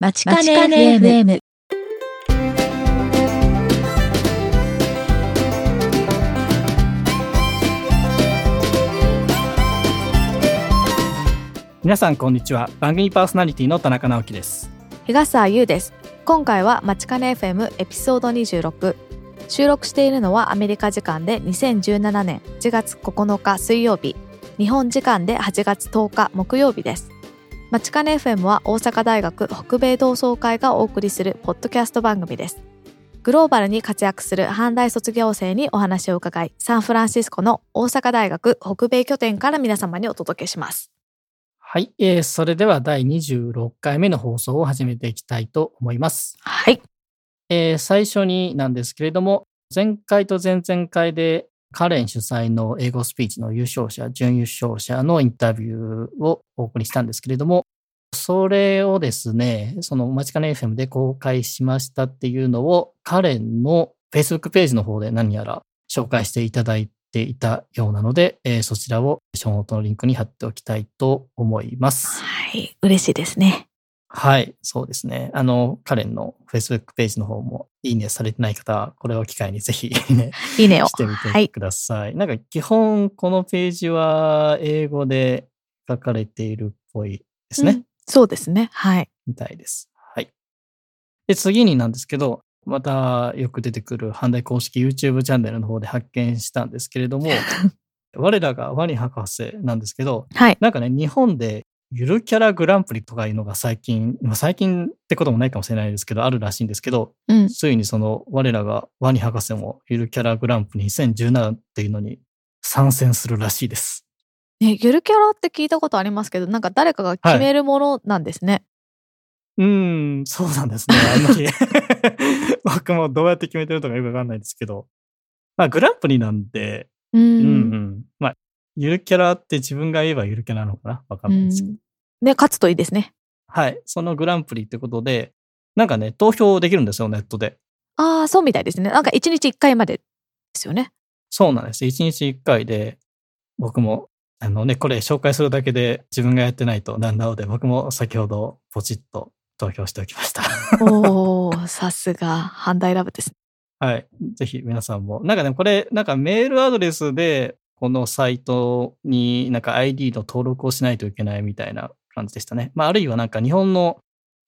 まちかね FM。皆さんこんにちは。番組パーソナリティの田中直樹です。東沢優です。今回はまちかね FM エピソード26収録しているのはアメリカ時間で2017年1月9日水曜日。日本時間で8月10日木曜日ですまちかね FM は大阪大学北米同窓会がお送りするポッドキャスト番組です。グローバルに活躍する阪大卒業生にお話を伺いサンフランシスコの大阪大学北米拠点から皆様にお届けします。はい、えー、それでは第26回目の放送を始めていきたいと思います、はい。えー最初になんですけれども前回と前々回でカレン主催の英語スピーチの優勝者準優勝者のインタビューをお送りしたんですけれどもそれをですねそのマチカネ FM で公開しましたっていうのをカレンの Facebook ページの方で何やら紹介していただいていたようなので、えーそちらをショーノートのリンクに貼っておきたいと思います。はい嬉しいですねはい、そうですね。あの、カレンの Facebook ページの方もいいねされてない方は、これを機会にぜひね、いいねをしてみはいてください。なんか基本このページは英語で書かれているっぽいですね。うんそうですねはいみたいです。はい。で、次になんですけど、またよく出てくる阪大公式 YouTube チャンネルの方で発見したんですけれども、我らがワニ博士なんですけど、はいなんかね、日本でゆるキャラグランプリとかいうのが最近、まあ最近ってこともないかもしれないですけど、あるらしいんですけど、うんついにその我らがワニ博士もゆるキャラグランプリ2017っていうのに参戦するらしいです。ね、ゆるキャラって聞いたことありますけど、なんか誰かが決めるものなんですね。うーん、そうなんですね。あんまり 僕もどうやって決めてるとかよくわかんないですけど。まあ、グランプリなんで、う。うんんうん。まあ、ゆるキャラって自分が言えばゆるキャラなのかな？わかんないですけど。ね、勝つといいですね。はい。そのグランプリってことで、なんかね、投票できるんですよ、ネットで。ああ、そうみたいですね。なんか一日一回までですよね。そうなんです。一日一回で、僕も、あのね、これ紹介するだけで自分がやってないとなんなので、僕も先ほどポチッと投票しておきました。おー、さすが、阪大ラブですね。はい。ぜひ皆さんも。なんかね、これ、なんかメールアドレスで、このサイトになんか ID の登録をしないといけないみたいな感じでしたね。まあ、あるいはなんか日本の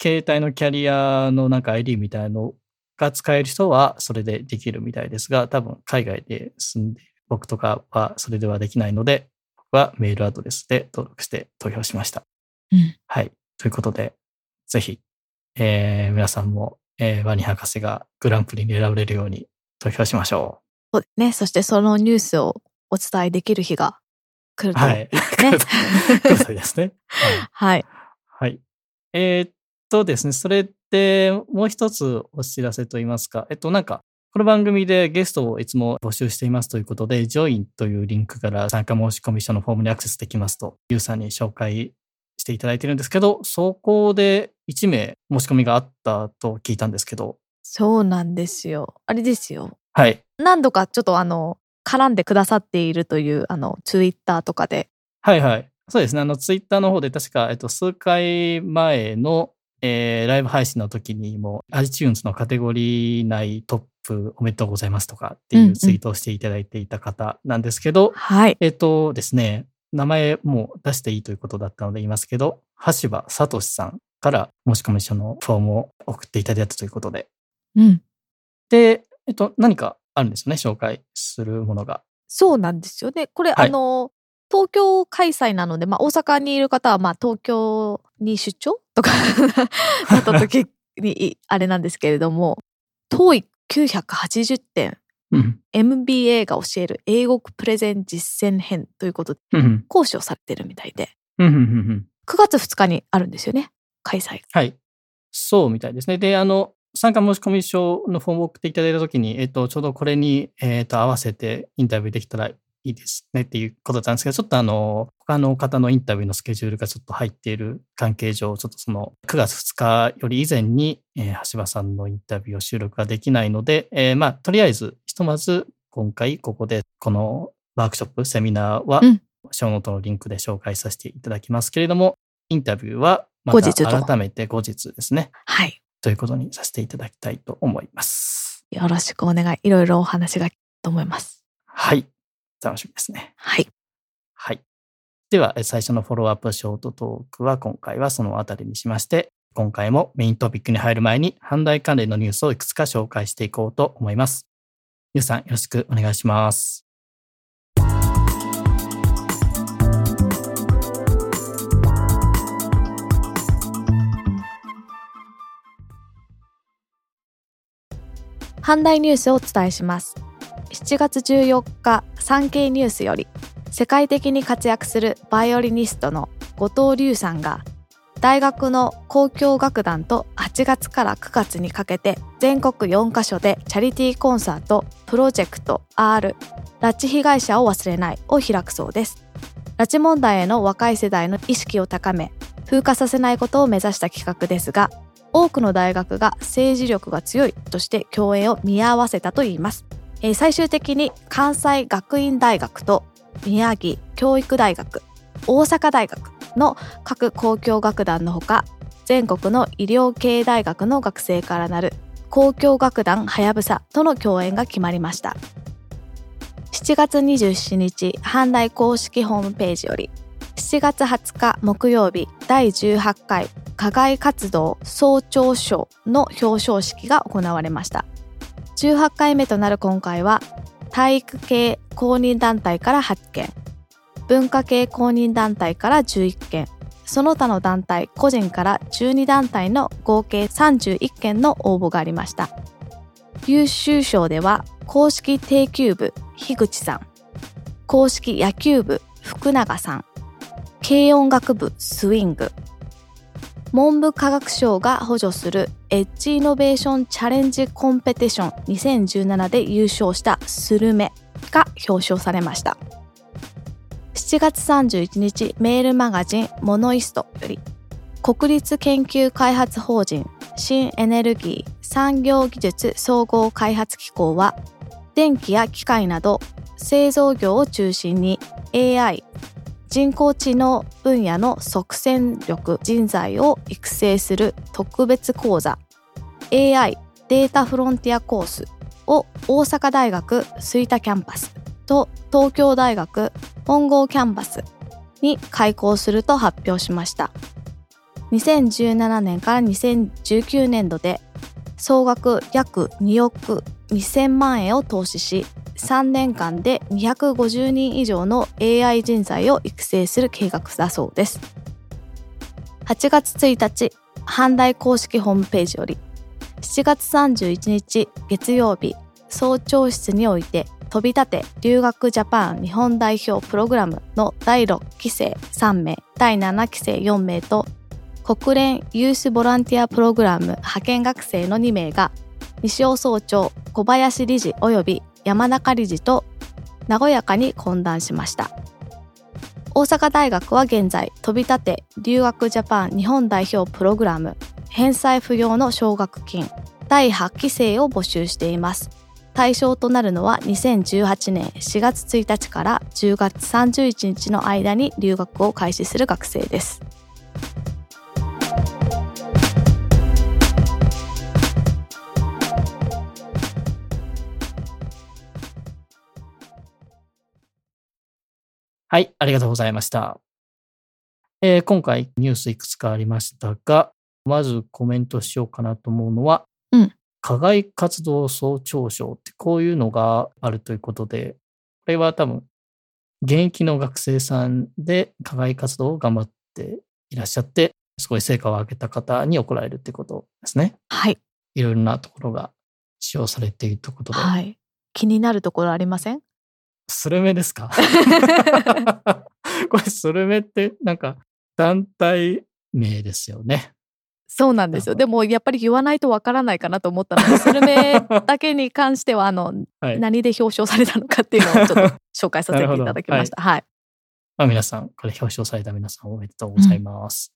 携帯のキャリアのなんか ID みたいのが使える人はそれでできるみたいですが、多分海外で住んでいる僕とかはそれではできないので、僕はメールアドレスで登録して投票しました。うんはい。ということで、ぜひ、えー皆さんも、えーワニ博士がグランプリに選ばれるように投票しましょそうですね。そしてそのニュースをお伝えできる日が来るう。と。はい。ね。くださいですね。はい。はい。はい。えーっとですね、それでもう一つお知らせといいますか、えっと、なんか、この番組でゲストをいつも募集していますということで、ジョインというリンクから参加申し込み書のフォームにアクセスできますと、ユーさんに紹介していただいてるんですけど、そこで1名申し込みがあったと聞いたんですけど、そうなんですよ。あれですよ。はい。何度かちょっとあの、絡んでくださっているという、あの、ツイッターとかで。はいはい。そうですね。あの、ツイッターの方で確か、えっと、数回前の、えーライブ配信の時にも、iTunes のカテゴリー内トップおめでとうございますとかってうんいううんツイートをしていただいていた方なんですけど、はい。えっとですね、名前もう出していいということだったので言いますけど、橋場聡さんから申し込み書のフォームを送っていただいたということで。うん。で、えっと、何かあるんですよね、紹介するものが。そうなんですよね。これ、はいあの、東京開催なので、まあ、大阪にいる方は、まあ、東京に出張とか なった時に、あれなんですけれども、TOEIC980 点、うん。MBA が教える英語プレゼン実践編ということで。講師をされてるみたいで、うんうんうんうん。9月2日にあるんですよね、開催。はい。そうみたいですね。で、あの、参加申し込み書のフォームを送っていただいたときに、えっと、ちょうどこれに、えっと、合わせてインタビューできたらいいですねっていうことだったんですけど、ちょっとあの、他の方のインタビューのスケジュールがちょっと入っている関係上、ちょっとその9月2日より以前に、えー橋場さんのインタビューを収録ができないので、えーまあ、とりあえず、ひとまず今回ここでこのワークショップ、セミナーは、うんショーノートのリンクで紹介させていただきますけれども、インタビューはま後日とた改めて後日ですね。はい。ということにさせていただきたいと思います。よろしくお願い。いろいろお話がと思います。はい。楽しみですね。はい。はい。では、え最初のフォローアップショートトークは今回はそのあたりにしまして、今回もメイントピックに入る前に、阪大関連のニュースをいくつか紹介していこうと思います。ゆうさん、よろしくお願いします。阪大ニュースをお伝えします。7月14日、産経ニュースより、世界的に活躍するバイオリニストの後藤龍さんが、大学の交響楽団と8月から9月にかけて全国4カ所でチャリティーコンサートプロジェクト R 拉致被害者を忘れないを開くそうです。拉致問題への若い世代の意識を高め、風化させないことを目指した企画ですが、多くの大学が政治力が強いとして共演を見合わせたといいます。えー最終的に関西学院大学と宮城教育大学、大阪大学の各交響楽団のほか、全国の医療系大学の学生からなる交響楽団はやぶさとの共演が決まりました。7月27日、阪大公式ホームページより、7月20日木曜日第18回課外活動総長賞の表彰式が行われました。18回目となる今回は体育系公認団体から8件文化系公認団体から11件。その他の団体個人から12団体の合計31件の応募がありました。優秀賞では公式定休部樋口さん。公式野球部福永さん。軽音楽部スウィング。文部科学省が補助するエッジイノベーションチャレンジコンペティション2017で優勝したスルメが表彰されました。7月31日メールマガジンモノイストより国立研究開発法人新エネルギー産業技術総合開発機構は電気や機械など製造業を中心に AI 人工知能分野の即戦力人材を育成する特別講座 AI データフロンティアコースを大阪大学吹田キャンパスと東京大学本郷キャンパスに開校すると発表しました。2017年から2019年度で総額約2億2000万円を投資し3年間で250人以上の AI 人材を育成する計画だそうです。8月1日阪大公式ホームページより7月31日月曜日早朝室において飛び立て留学ジャパン日本代表プログラムの第6期生3名第7期生4名と国連ユースボランティアプログラム派遣学生の2名が西尾総長小林理事及び山中理事と和やかに懇談しました。大阪大学は現在飛び立て留学ジャパン日本代表プログラム返済不要の奨学金第8期生を募集しています。対象となるのは2018年4月1日から10月31日の間に留学を開始する学生です。はい、ありがとうございました。えー今回ニュースいくつかありましたが、まずコメントしようかなと思うのは、うん課外活動総長賞ってこういうのがあるということで、これは多分、現役の学生さんで課外活動を頑張っていらっしゃって、すごい成果を上げた方に贈られるってことですね。はいいろいろなところが使用されているということで。はい気になるところありません？スルメですか？これスルメってなんか団体名ですよね。そうなんですよでもやっぱり言わないとわからないかなと思ったのでスルメだけに関してはあの はい。何で表彰されたのかっていうのをちょっと紹介させていただきました。はい。まあ、皆さん、これ表彰された皆さんおめでとうございます。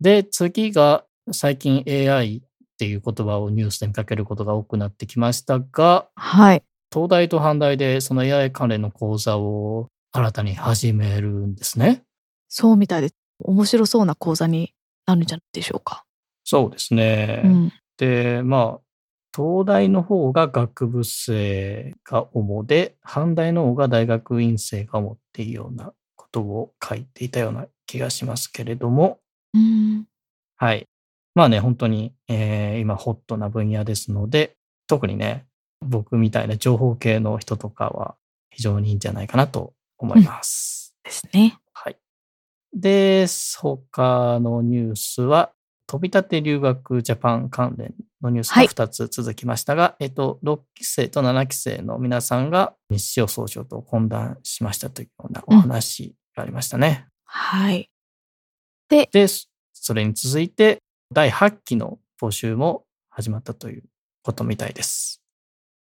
で、次が最近 AI っていう言葉をニュースで見かけることが多くなってきましたが、はい。東大と阪大でその AI 関連の講座を新たに始めるんですね。そうみたいです。面白そうな講座になるんじゃないでしょうか。そうですね。うん。で、まあ、東大の方が学部生が主で、阪大の方が大学院生が主っていうようなことを書いていたような気がしますけれども、うん。はい。まあね、本当に、えー今ホットな分野ですので、特にね、僕みたいな情報系の人とかは非常にいいんじゃないかなと思います。ですね。はい。で、他のニュースは、飛び立て留学ジャパン関連のニュースがはい2つ続きましたが、えっと、6期生と7期生の皆さんが日曜総長と懇談しましたというようなお話がありましたね。はい。で、それに続いて、第8期の募集も始まったということみたいです。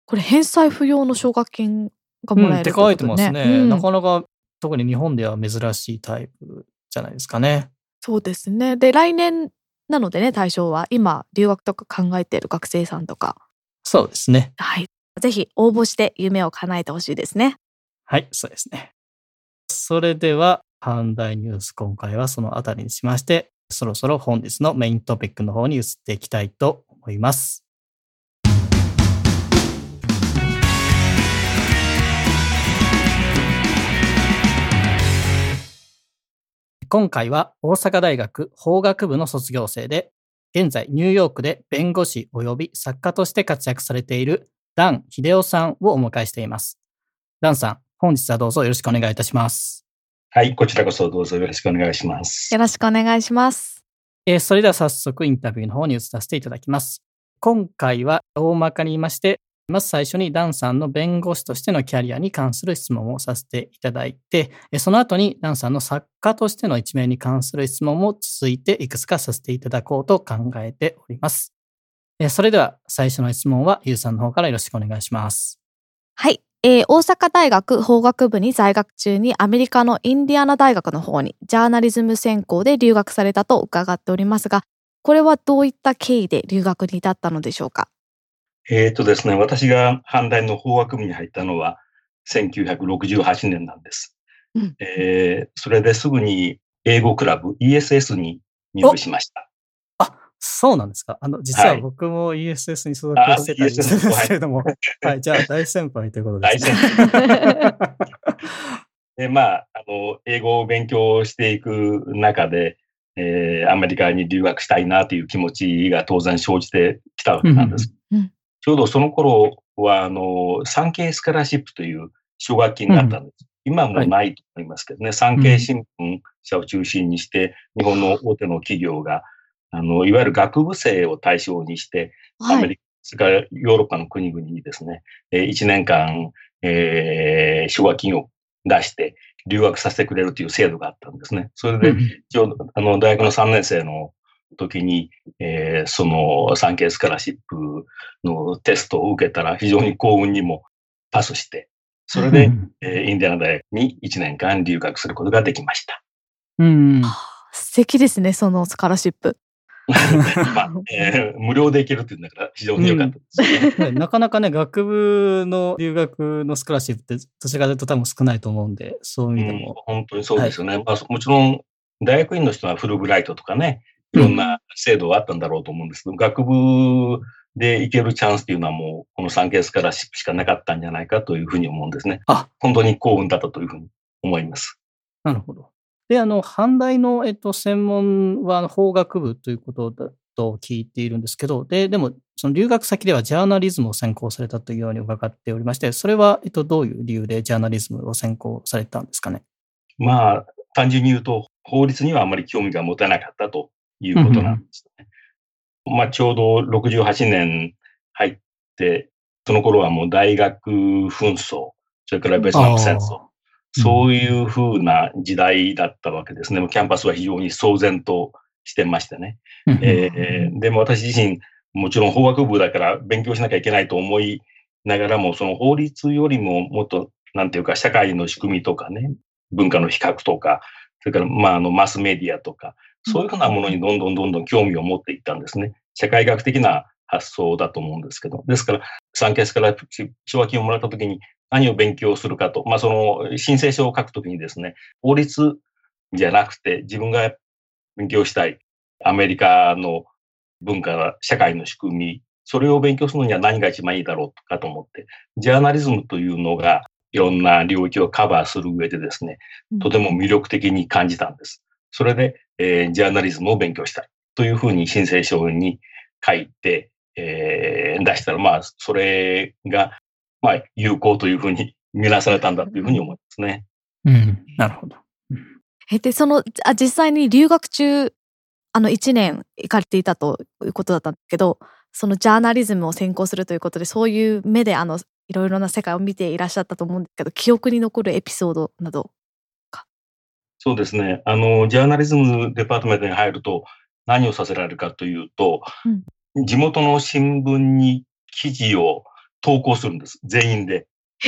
これ返済不要の奨学金がもらえるうんって書いてますね。うんなかなか特に日本では珍しいタイプじゃないですかね。そうですね。で、来年なのでね、対象は今、留学とか考えている学生さんとか、そうですね。はい。ぜひ応募して夢を叶えてほしいですね。はい、そうですね。それでは、阪大ニュース今回はそのあたりにしまして、そろそろ本日のメイントピックの方に移っていきたいと思います。今回は大阪大学法学部の卒業生で、現在ニューヨークで弁護士及び作家として活躍されているダン・秀夫さんをお迎えしています。ダンさん、本日はどうぞよろしくお願いいたします。はい、こちらこそどうぞよろしくお願いしますよ。ろしくお願いします。えーそれでは早速インタビューの方に移らせていただきます。今回は大まかに言いまして、まず最初にダンさんの弁護士としてのキャリアに関する質問をさせていただいて、その後にダンさんの作家としての一面に関する質問も続いていくつかさせていただこうと考えております。それでは最初の質問はゆうさんの方からよろしくお願いします。はい。えー大阪大学法学部に在学中にアメリカのインディアナ大学の方にジャーナリズム専攻で留学されたと伺っておりますが、これはどういった経緯で留学に至ったのでしょうか？えっ、とですね、私が阪大の法学部に入ったのは1968年なんです。うんえーそれですぐに英語クラブ ESS に入部しました。そうなんですかあの、実ははい僕も ESS に所属してたんですけれども、はい、じゃあ大先輩ということですね。で、まあ、あの、英語を勉強していく中で、えーアメリカに留学したいなという気持ちが当然生じてきたわけなんです。うんうんちょうどその頃は、あの、産経スカラーシップという奨学金があったんです。今はもうないと思いますけどね、産経新聞社を中心にして、日本の大手の企業が、あの、いわゆる学部生を対象にして、アはい。メリカ、それからヨーロッパの国々にですね、えー1年間、えー奨学金を出して留学させてくれるという制度があったんですね。それで、ちょうど、あの、大学の3年生の時に、えーその産経スカラシップのテストを受けたら非常に幸運にもパスして、それで、えーインディアナ大学に1年間留学することができました。うん。素敵ですね、そのスカラシップ。まあえー無料で行けるっていうんだから非常に良かったです。ね なかなかね、学部の留学のスカラシップって、どちらかというと多分少ないと思うんで、そういう意味でうんも。本当にそうですよね。まあ、そもちろん、大学院の人はフルブライトとかね、いろんな制度はあったんだろうと思うんですけど、学部で行けるチャンスっていうのはもう、この産経スカラシップしかなかったんじゃないかというふうに思うんですね。あ本当に幸運だったというふうに思います。なるほど。で、あの、阪大の、えっと、専門は法学部ということだと聞いているんですけど、で、でも、その留学先ではジャーナリズムを専攻されたというように伺っておりまして、それは、えっと、どういう理由でジャーナリズムを専攻されたんですかね？まあ、単純に言うと、法律にはあまり興味が持てなかったということなんですね。まあ、ちょうど68年入って、その頃はもう大学紛争、それからベトナム戦争、うんそういうふうな時代だったわけですね。キャンパスは非常に騒然としてましてね。えーでも私自身、もちろん法学部だから勉強しなきゃいけないと思いながらも、その法律よりももっと、なんていうか、社会の仕組みとかね、文化の比較とか、それから、まあ、あの、マスメディアとか、そういうふうなものにどんどんどんどん興味を持っていったんですね。社会学的な発想だと思うんですけど。ですから、産経スカラ奨学金をもらったときに何を勉強するかと、まあ、その申請書を書くときにですね、法律じゃなくて自分が勉強したい、アメリカの文化、社会の仕組み、それを勉強するのには何が一番いいだろうかと思って、ジャーナリズムというのがいろんな領域をカバーする上でですね、とても魅力的に感じたんです。それで、えー、ジャーナリズムを勉強したいというふうに申請書に書いて、えー、出したら、まあ、それが、まあ、有効というふうに見なされたんだというふうに思いますね。うん、なるほど。え、で、その、あ実際に留学中、あの、1年行かれていたということだったんだけど、そのジャーナリズムを専攻するということで、そういう目で、あの、いろいろな世界を見ていらっしゃったと思うんですけど、記憶に残るエピソードなどか。そうですね。あの、ジャーナリズムデパートメントに入ると、何をさせられるかというと、うん、地元の新聞に記事を投稿するんです。全員で。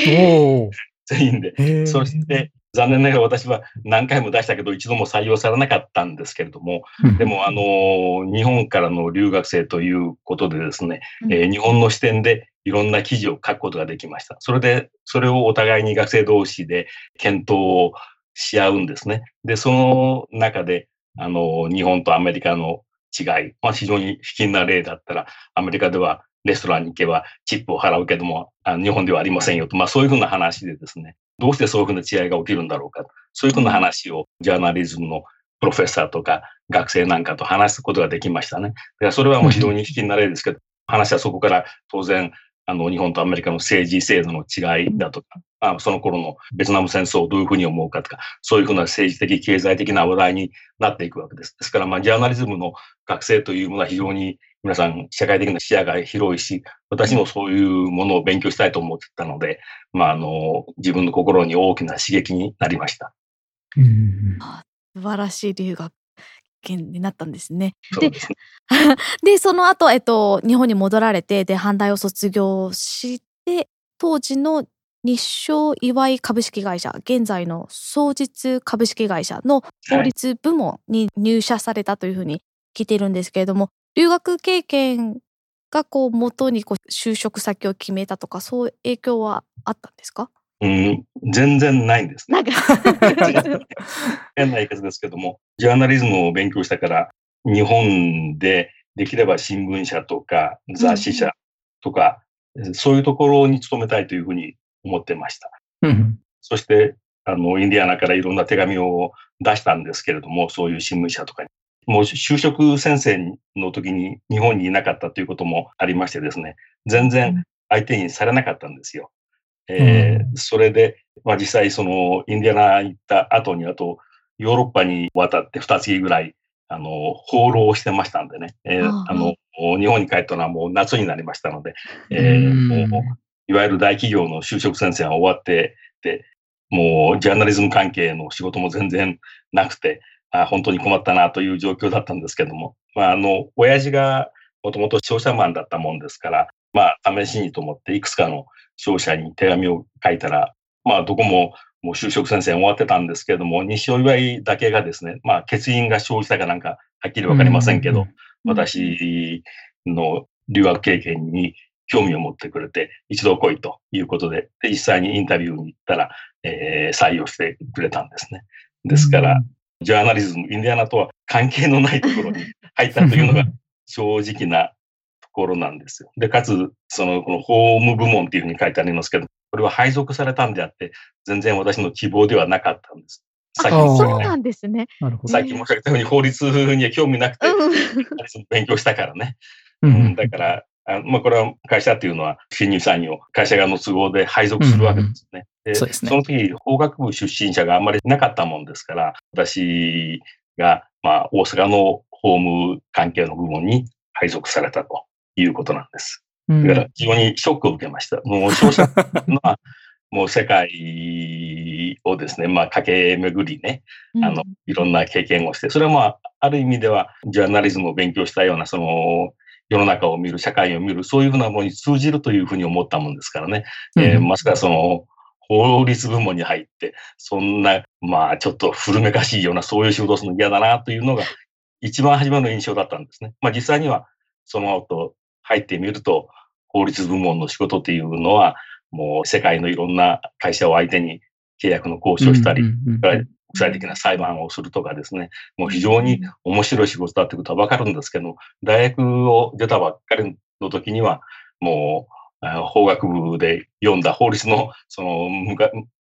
全員で。そして、残念ながら私は何回も出したけど、一度も採用されなかったんですけれども、でも、あの、日本からの留学生ということでですね、えー、日本の視点でいろんな記事を書くことができました。それで、それをお互いに学生同士で検討をし合うんですね。で、その中で、あの、日本とアメリカの違い、まあ、非常に卑近な例だったら、アメリカではレストランに行けばチップを払うけども、あ日本ではありませんよと、まあそういうふうな話でですね、どうしてそういうふうな違いが起きるんだろうか、そういうふうな話をジャーナリズムのプロフェッサーとか学生なんかと話すことができましたね。だからそれはもう非常に引きな例ですけど、話はそこから当然、あの、日本とアメリカの政治制度の違いだとか、あその頃のベトナム戦争をどういうふうに思うかとか、そういうふうな政治的、経済的な話題になっていくわけです。ですから、まあ、ジャーナリズムの学生というものは非常に皆さん社会的な視野が広いし、私もそういうものを勉強したいと思ってたので、まあ、あの、自分の心に大きな刺激になりました。うん、素晴らしい留学験になったんですね。で、で で、その後、えっと、日本に戻られて、で、阪大を卒業して、当時の日商祝い株式会社、現在の双日株式会社の法律部門に入社されたというふうに聞いているんですけれども、留学経験がこう元にこう就職先を決めたとか、そういう影響はあったんですか？うん、全然ないんですね。変な言い方ですけども、ジャーナリズムを勉強したから、日本でできれば新聞社とか雑誌社とか、うん、そういうところに勤めたいというふうに思ってました。うん、そして、あの、インディアナからいろんな手紙を出したんですけれども、そういう新聞社とかに。もう就職先生の時に日本にいなかったということもありましてですね、全然相手にされなかったんですよ。えー、それで、まあ実際そのインディアナ行った後にあとヨーロッパに渡って二月ぐらい、あの、放浪してましたんでね、えー、あの、日本に帰ったのはもう夏になりましたので、えー、もういわゆる大企業の就職先生が終わってて、もうジャーナリズム関係の仕事も全然なくて、あ本当に困ったなという状況だったんですけども、まあ、あの、親父がもともと商社マンだったもんですから、まあ、試しにと思っていくつかの商社に手紙を書いたら、まあ、どこももう就職戦線終わってたんですけれども、西尾祝いだけがですね、まあ、欠員が生じたかなんか、はっきりわかりませんけど、私の留学経験に興味を持ってくれて、一度来いということで、で実際にインタビューに行ったら、えー、採用してくれたんですね。ですから、ジャーナリズム、インディアナとは関係のないところに入ったというのが 正直なころなんですよ。で、かつ、その、この法務部門っていうふうに書いてありますけど、これは配属されたんであって、全然私の希望ではなかったんです。さっきそうなんですね。さっき申し上げたように法律には興味なくて、勉強したからね。うん、だから、あまあ、これは会社っていうのは新入社員を会社側の都合で配属するわけですね。うん、でそでね、その時、法学部出身者があんまりなかったもんですから、私が、まあ、大阪の法務関係の部門に配属されたと。いうことなんです。だから非常にショックを受けました。もう商社 は、もう世界をですね、まあ駆け巡りね、あの、いろんな経験をして、それはまあ、ある意味ではジャーナリズムを勉強したような、その、世の中を見る、社会を見る、そういうふうなものに通じるというふうに思ったもんですからね。うん、えー、まさかその、法律部門に入って、そんな、まあ、ちょっと古めかしいような、そういう仕事をするの嫌だなというのが、一番初めの印象だったんですね。まあ、実際には、その後、入ってみると、法律部門の仕事っていうのは、もう世界のいろんな会社を相手に契約の交渉したり、国際的な裁判をするとかですね、もう非常に面白い仕事だってことはわかるんですけど、大学を出たばっかりの時には、もう、法学部で読んだ法律の、その、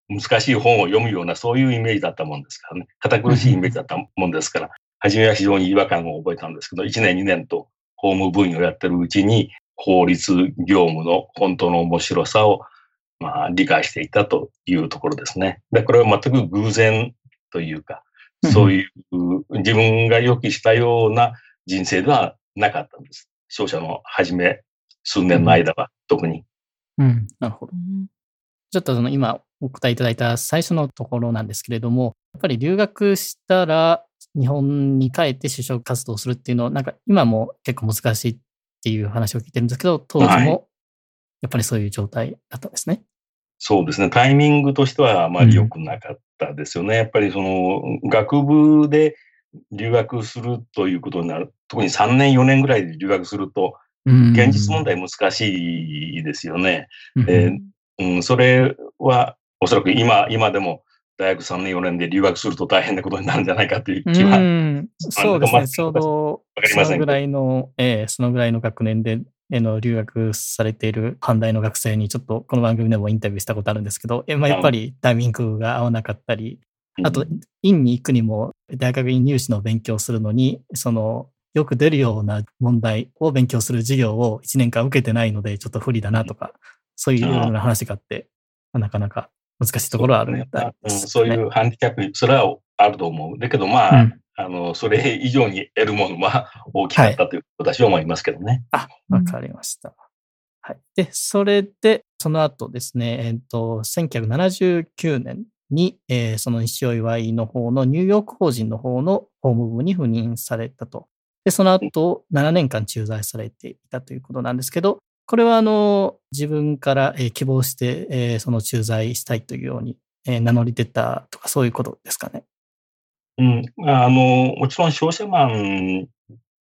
難しい本を読むような、そういうイメージだったもんですからね。堅苦しいイメージだったもんですから、初めは非常に違和感を覚えたんですけど、1年2年と法務部員をやってるうちに、法律業務の本当の面白さを、まあ、理解していたというところですね。で、これは全く偶然というか、そういう自分が予期したような人生ではなかったんです。商社の初め、数年の間は特に。うん、なるほど。ちょっとその今お答えいただいた最初のところなんですけれども、やっぱり留学したら日本に帰って就職活動するっていうのは、なんか今も結構難しいっていう話を聞いてるんですけど、当時もやっぱりそういう状態だったんですね。はい、そうですね。タイミングとしてはあまり良くなかったですよね。うん、やっぱりその学部で留学するということになる。特に3年、4年ぐらいで留学すると、現実問題難しいですよね。うん、えー、うん、それはおそらく今、今でも大学3年4年で留学すると大変なことになるんじゃないかという気は。うそうですね。ちょうど、そのぐらいの、えー、そのぐらいの学年で、えの留学されている阪大の学生にちょっとこの番組でもインタビューしたことあるんですけど、えまあ、やっぱりタイミングが合わなかったり、あと、院に行くにも大学院入試の勉強するのに、その、よく出るような問題を勉強する授業を1年間受けてないので、ちょっと不利だなとか、そういうような話があって、なかなか難しいところはあるね、そういうハンディキャップ、それはあると思う。だけどまあ、うん、あの、それ以上に得るものは大きかったという、私は思いますけどね。あ、わかりました。はい。で、それで、その後ですね、えっ、ー、と、1979年に、えー、その西尾祝いの方のニューヨーク法人の方の法務部に赴任されたと。で、その後、7年間駐在されていたということなんですけど、これはあの自分から希望してその駐在したいというように名乗り出たとかそういうことですかね。うん、あのもちろん商社マン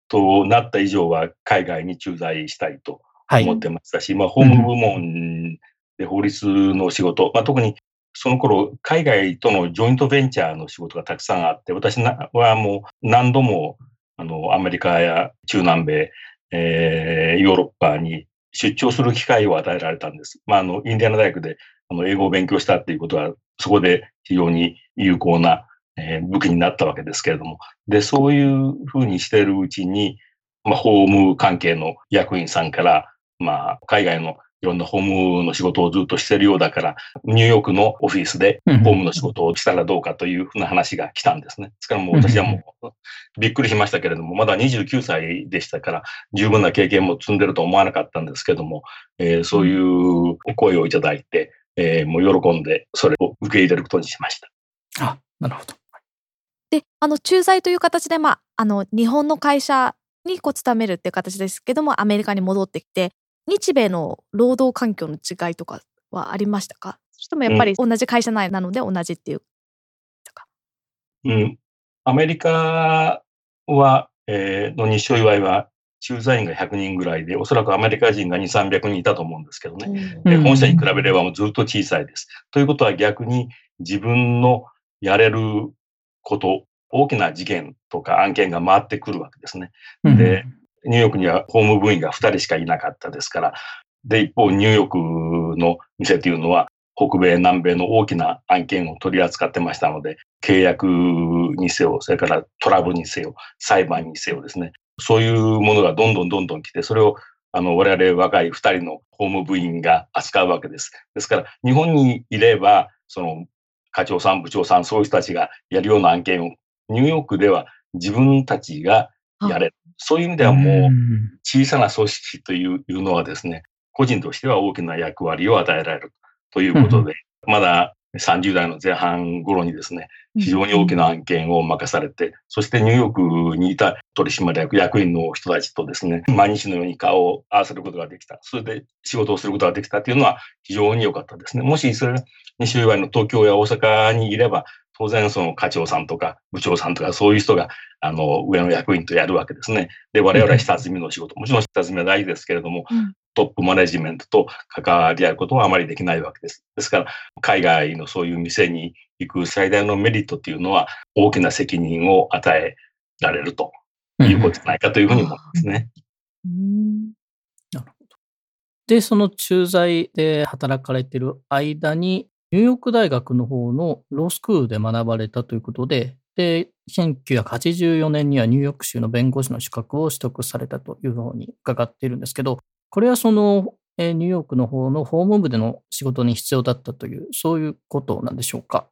となった以上は海外に駐在したいと思ってましたし、はい、まあ、法務部門で法律の仕事、うん、まあ、特にその頃海外とのジョイントベンチャーの仕事がたくさんあって、私はもう何度もあのアメリカや中南米、えー、ヨーロッパに出張する機会を与えられたんです。まあ、あの、インディアナ大学であの英語を勉強したっていうことは、そこで非常に有効な、えー、武器になったわけですけれども。で、そういうふうにしているうちに、まあ、法務関係の役員さんから、まあ、海外のいろんな法務の仕事をずっとしてるようだから、ニューヨークのオフィスで法務の仕事をしたらどうかというふうな話が来たんですね。ですからもう私はもうびっくりしましたけれども、まだ29歳でしたから、十分な経験も積んでると思わなかったんですけども、えー、そういう声をいただいて、えー、もう喜んでそれを受け入れることにしました。あ、なるほど。で、あの、駐在という形で、まあ、あの、日本の会社にこう勤めるっていう形ですけども、アメリカに戻ってきて、日米の労働環境の違いとかはありましたか？それともやっぱり同じ会社内なので同じっていう、うん、アメリカは、えー、の日照祝いは駐在員が100人ぐらいで、おそらくアメリカ人が2、300人いたと思うんですけどね。うん、本社に比べればもうずっと小さいです。ということは逆に自分のやれること、大きな事件とか案件が回ってくるわけですね。で、ニューヨークには法務部員が2人しかいなかったですから、で、一方、ニューヨークの店というのは、北米、南米の大きな案件を取り扱ってましたので、契約にせよ、それからトラブルにせよ、裁判にせよですね、そういうものがどんどんどんどん来て、それをあの我々若い2人の法務部員が扱うわけです。ですから、日本にいれば、その課長さん、部長さん、そういう人たちがやるような案件を、ニューヨークでは自分たちがやれる。そういう意味ではもう、小さな組織というのはですね、個人としては大きな役割を与えられるということで、まだ30代の前半頃にですね、非常に大きな案件を任されて、そしてニューヨークにいた取締役役員の人たちとですね、毎日のように顔を合わせることができた。それで仕事をすることができたというのは非常に良かったですね。もしそれ、西祝いの東京や大阪にいれば、当然その課長さんとか部長さんとかそういう人があの上の役員とやるわけですね。で、我々は下積みの仕事、もちろん下積みは大事ですけれども、トップマネジメントと関わり合うことはあまりできないわけです。ですから、海外のそういう店に行く最大のメリットっていうのは、大きな責任を与えられるということじゃないかというふうに思いますね。なるほど。で、その駐在で働かれている間に、ニューヨーク大学の方のロースクールで学ばれたということで、で、1984年にはニューヨーク州の弁護士の資格を取得されたというふうに伺っているんですけど、これはその、えニューヨークの方の法務部での仕事に必要だったという、そういうことなんでしょうか？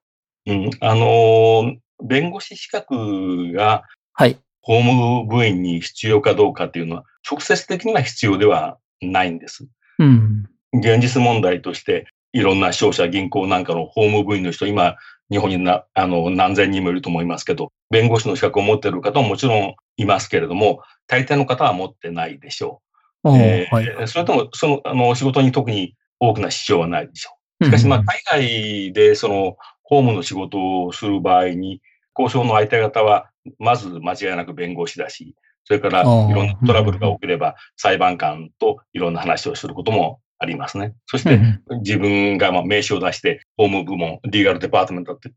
うん、あの、弁護士資格が、はい。法務部員に必要かどうかっていうのは、直接的には必要ではないんです。うん。現実問題として、いろんな商社、銀行なんかの法務部員の人、今、日本になあの何千人もいると思いますけど、弁護士の資格を持っている方ももちろんいますけれども、大抵の方は持ってないでしょう。えーはい、それとも、その、あの、仕事に特に大きな支障はないでしょう。しかし、まあ、海外で、その、法務の仕事をする場合に、交渉の相手方は、まず間違いなく弁護士だし、それからいろんなトラブルが起きれば、裁判官といろんな話をすることもありますね。そして、自分がまあ名刺を出して、法務部門、リーガルデパートメントって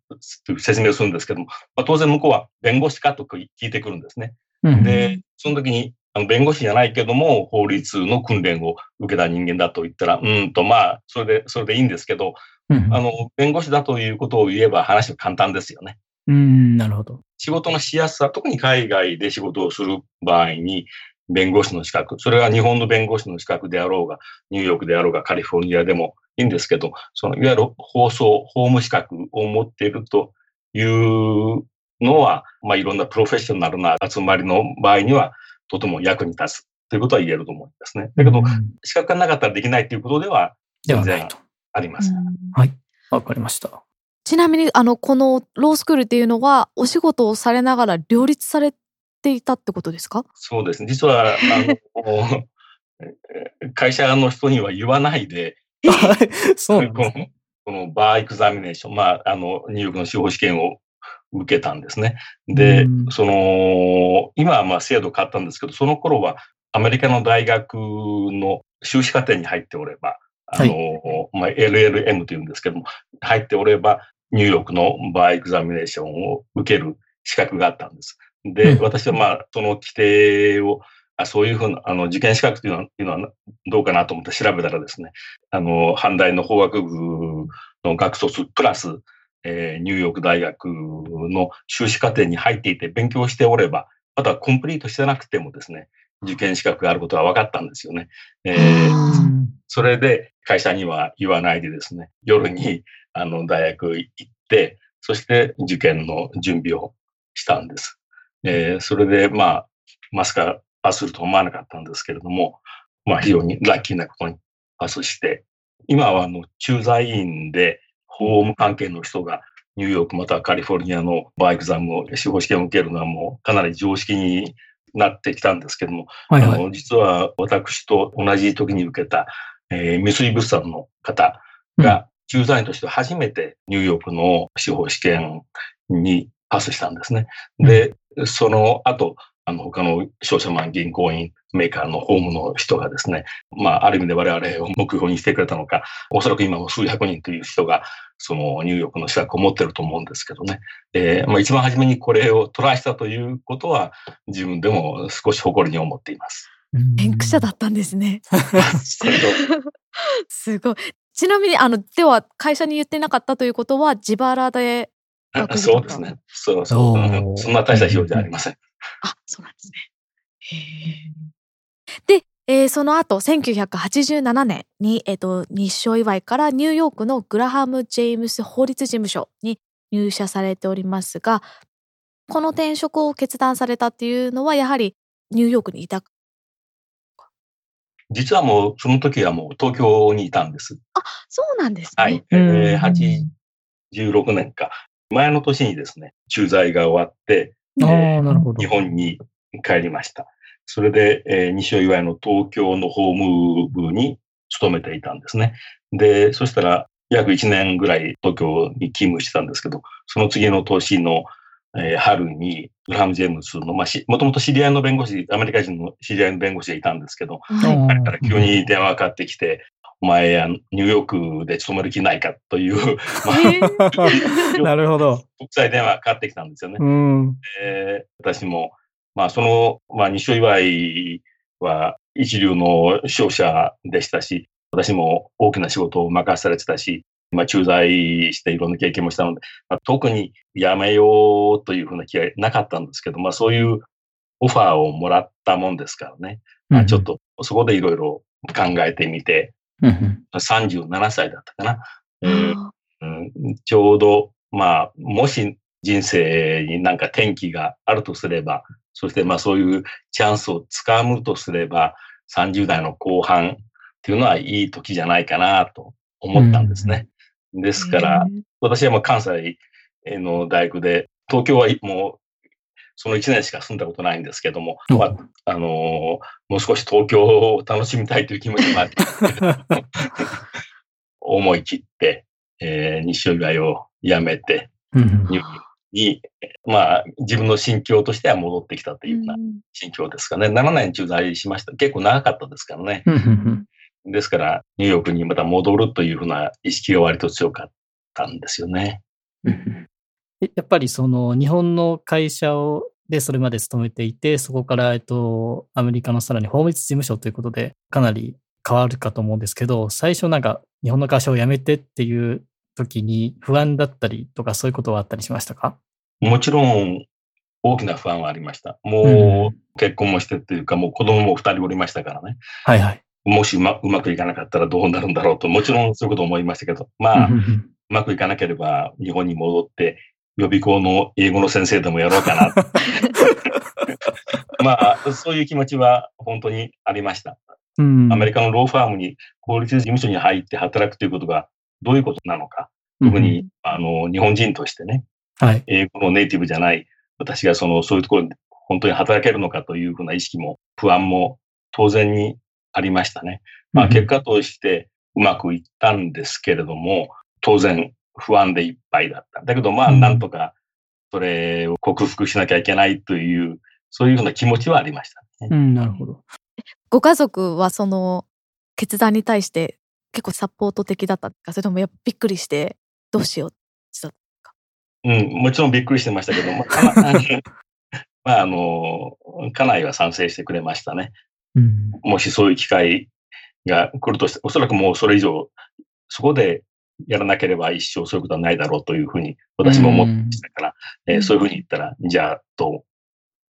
説明するんですけども、まあ、当然向こうは弁護士かと聞いてくるんですね。で、その時に、あの弁護士じゃないけども、法律の訓練を受けた人間だと言ったら、うんと、まあ、それで、それでいいんですけど、あの、弁護士だということを言えば話は簡単ですよね。うん、なるほど。仕事のしやすさ、特に海外で仕事をする場合に、弁護士の資格、それは日本の弁護士の資格であろうが、ニューヨークであろうが、カリフォルニアでもいいんですけど、そのいわゆる放送、法務資格を持っているというのは、まあ、いろんなプロフェッショナルな集まりの場合には、とても役に立つということは言えると思うんですね。だけど、資格がなかったらできないということでは、全然あります。はい。わかりました。ちなみに、あの、このロースクールっていうのは、お仕事をされながら両立されていたってことですか？そうですね。実は、あの、会社の人には言わないで、そう このこのバーエクザミネーション、まあ、あの、ニューヨークの司法試験を受けたんですね。で、その、今はまあ制度変わったんですけど、その頃はアメリカの大学の修士課程に入っておれば、あの、はい、まあ、LLM というんですけども、入っておれば、ニューヨークのバーエクザミネーションを受ける資格があったんです。で、うん、私はまあ、その規定を、あそういうふうな、あの、受験資格というのはどうかなと思って調べたらですね、あの、阪大の法学部の学卒プラス、えー、ニューヨーク大学の修士課程に入っていて勉強しておれば、あとはコンプリートしてなくてもですね、受験資格があることは分かったんですよね。えー、それで会社には言わないでですね、夜にあの大学行って、そして受験の準備をしたんです。えー、それで、まあ、まさかパスすると思わなかったんですけれども、まあ、非常にラッキーなことにパスして、今はあの駐在員で法務関係の人がニューヨークまたはカリフォルニアのバイクザムを司法試験を受けるのはもうかなり常識になってきたんですけども、はいはい、あの実は私と同じ時に受けた、えー、三井物産の方が駐在員として初めてニューヨークの司法試験にパスしたんですね。で、その後、あの、他の商社マン銀行員メーカーのホームの人がですね、まあ、ある意味で我々を目標にしてくれたのか、おそらく今も数百人という人が、そのニューヨークの資格を持ってると思うんですけどね。えー、まあ、一番初めにこれをトライしたということは、自分でも少し誇りに思っています。先駆者だったんですね。すごい。ちなみに、あの、では、会社に言ってなかったということは、自腹でそうですね。そうそう。そんな大した費用じゃありません。あ、そうなんですね。で、えー、その後、1987年に、えっ、ー、と、日照祝いからニューヨークのグラハム・ジェームス法律事務所に入社されておりますが、この転職を決断されたっていうのは、やはりニューヨークにいた実はもう、その時はもう東京にいたんです。あ、そうなんですね。はい。えー、86年か。前の年にですね、駐在が終わって、えー、日本に帰りました。それで、えー、西尾岩井の東京の法務部に勤めていたんですね。で、そしたら約1年ぐらい東京に勤務してたんですけど、その次の年のえー春に、グラハム・ジェームスの、まあ、しもともと知り合いの弁護士、アメリカ人の知り合いの弁護士がいたんですけど、はい彼から急に電話がかかってきて、お前、あのニューヨークで勤める気ないかという、まあ、なるほど。国際電話がかかってきたんですよね。うん。えー私も、まあ、その、まあ、西尾祝いは一流の商社でしたし、私も大きな仕事を任されてたし、まあ、駐在していろんな経験もしたので、まあ、特に辞めようというふうな気はなかったんですけど、まあ、そういうオファーをもらったもんですからね、まあ、ちょっとそこでいろいろ考えてみて、うん。37歳だったかな。えーうんちょうど、まあ、もし人生になんか転機があるとすれば、そしてまあそういうチャンスをつかむとすれば、30代の後半っていうのはいい時じゃないかなと思ったんですね。ですから、私はもう関西の大学で、東京はもうその1年しか住んだことないんですけども、うんまあ、あのーもう少し東京を楽しみたいという気持ちもあって、思い切って、えー、西尾を辞めて、うんニューヨークに、まあ、自分の心境としては戻ってきたというようなうん心境ですかね。7年駐在しました。結構長かったですからね。うんですから、ニューヨークにまた戻るというふうな意識が割と強かったんですよね。やっぱりその日本の会社をでそれまで勤めていて、そこから、えっと、アメリカのさらに法律事務所ということで、かなり変わるかと思うんですけど、最初なんか日本の会社を辞めてっていう時に不安だったりとかそういうことはあったりしましたか？もちろん、大きな不安はありました。もう、結婚もしてっていうか、もう子供も2人おりましたからね。はいはい。もしうまうまくいかなかったらどうなるんだろうと、もちろんそういうこと思いましたけど、まあ、うまくいかなければ日本に戻って予備校の英語の先生でもやろうかな。まあ、そういう気持ちは本当にありました。うんアメリカのローファームに法律事務所に入って働くということがどういうことなのか。特に、あの、日本人としてね、はい。英語のネイティブじゃない私がその、そういうところで本当に働けるのかというふうな意識も不安も当然にありましたね。まあ、結果としてうまくいったんですけれども、当然不安でいっぱいだった。だけどまあ、うんなんとかそれを克服しなきゃいけないという、そういうふうな気持ちはありましたね。うん、なるほど。ご家族はその決断に対して結構サポート的だったか？それともやっぱびっくりしてどうしようってしたうん、もちろんびっくりしてましたけども、まあ、あの、家内は賛成してくれましたね。うん。もしそういう機会が来るとして、おそらくもうそれ以上、そこでやらなければ一生そういうことはないだろうというふうに私も思ってましたから、えーそういうふうに言ったら、じゃあ、と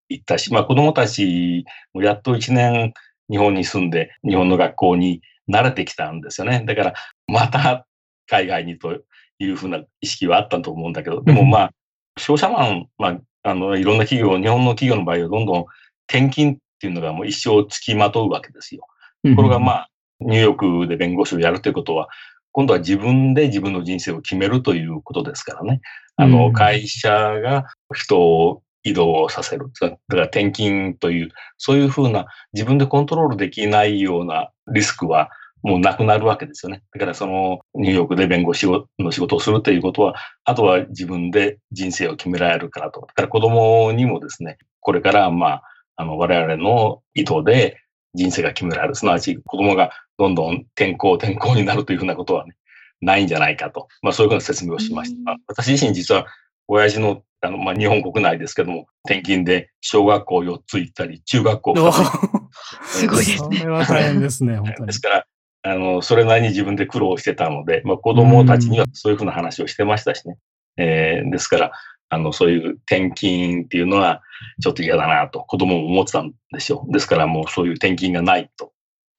言ったし、まあ子供たちもやっと一年日本に住んで、日本の学校に慣れてきたんですよね。だから、また海外にというふうな意識はあったと思うんだけど、でもまあ、商社マン、まあ、あの、いろんな企業、日本の企業の場合はどんどん転勤っていうのがもう一生つきまとうわけですよ。ところがまあ、ニューヨークで弁護士をやるということは、今度は自分で自分の人生を決めるということですからね。あの、うん会社が人を移動させる。だから転勤という、そういうふうな自分でコントロールできないようなリスクはもうなくなるわけですよね。だからそのニューヨークで弁護士をの仕事をするということは、あとは自分で人生を決められるからと。だから子供にもですね、これからまあ、あの我々の意図で人生が決められる。すなわち子供がどんどん転校転校になるというふうなことはね、ないんじゃないかと。まあそういうふうな説明をしました。まあ私自身実は親父のあの、まあ、日本国内ですけども、転勤で小学校4つ行ったり、中学校2つ行ったりすごいですそれは大変ですね、本当にで。すから、あの、それなりに自分で苦労してたので、まあ、子供たちにはそういうふうな話をしてましたしね。えーですから、あの、そういう転勤っていうのはちょっと嫌だなと子供も思ってたんでしょう。ですからもうそういう転勤がないと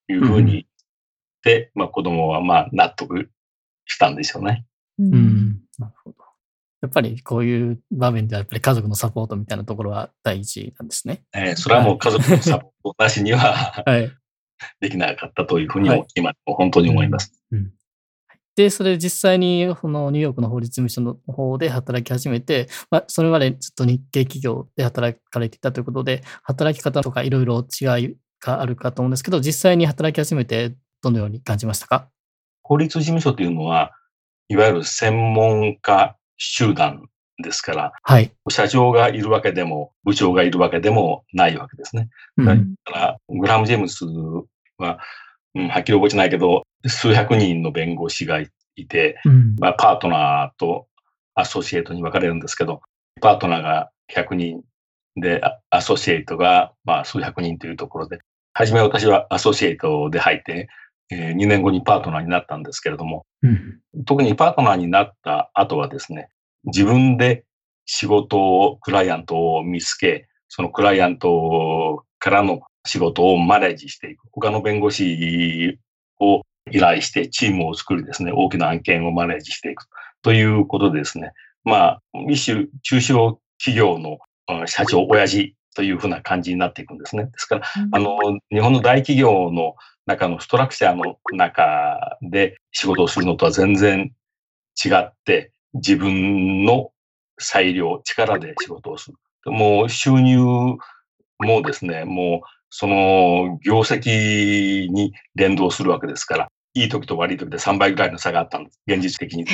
いうふうにまあ子供はまあ納得したんでしょうね。ううんん。なるほど。やっぱりこういう場面ではやっぱり家族のサポートみたいなところは大事なんですね。えーそれはもう家族のサポートなしにははい。できなかったというふうにはい今本当に思います。で、それで実際にこのニューヨークの法律事務所の方で働き始めて、まあ、それまでずっと日系企業で働かれていたということで、働き方とかいろいろ違いがあるかと思うんですけど、実際に働き始めてどのように感じましたか？法律事務所というのは、いわゆる専門家集団ですから、はい。社長がいるわけでも、部長がいるわけでもないわけですね。だうん。から、グラハム・ジェームスは、うん、はっきり覚えてないけど、数百人の弁護士がいて、うん。まあ、パートナーとアソシエイトに分かれるんですけど、パートナーが100人で、あアソシエイトがまあ数百人というところで、はじめ私はアソシエイトで入って、え2年後にパートナーになったんですけれども、うん。特にパートナーになった後はですね、自分で仕事を、クライアントを見つけ、そのクライアントからの仕事をマネージしていく。他の弁護士を依頼してチームを作りですね、大きな案件をマネージしていくということでですね、まあ、一種中小企業のうん社長、親父というふうな感じになっていくんですね。ですから、あの、日本の大企業の中のストラクチャーの中で仕事をするのとは全然違って、自分の裁量、力で仕事をする。もう収入もですね、もうその業績に連動するわけですから、いい時と悪い時で3倍ぐらいの差があったんです。現実的に。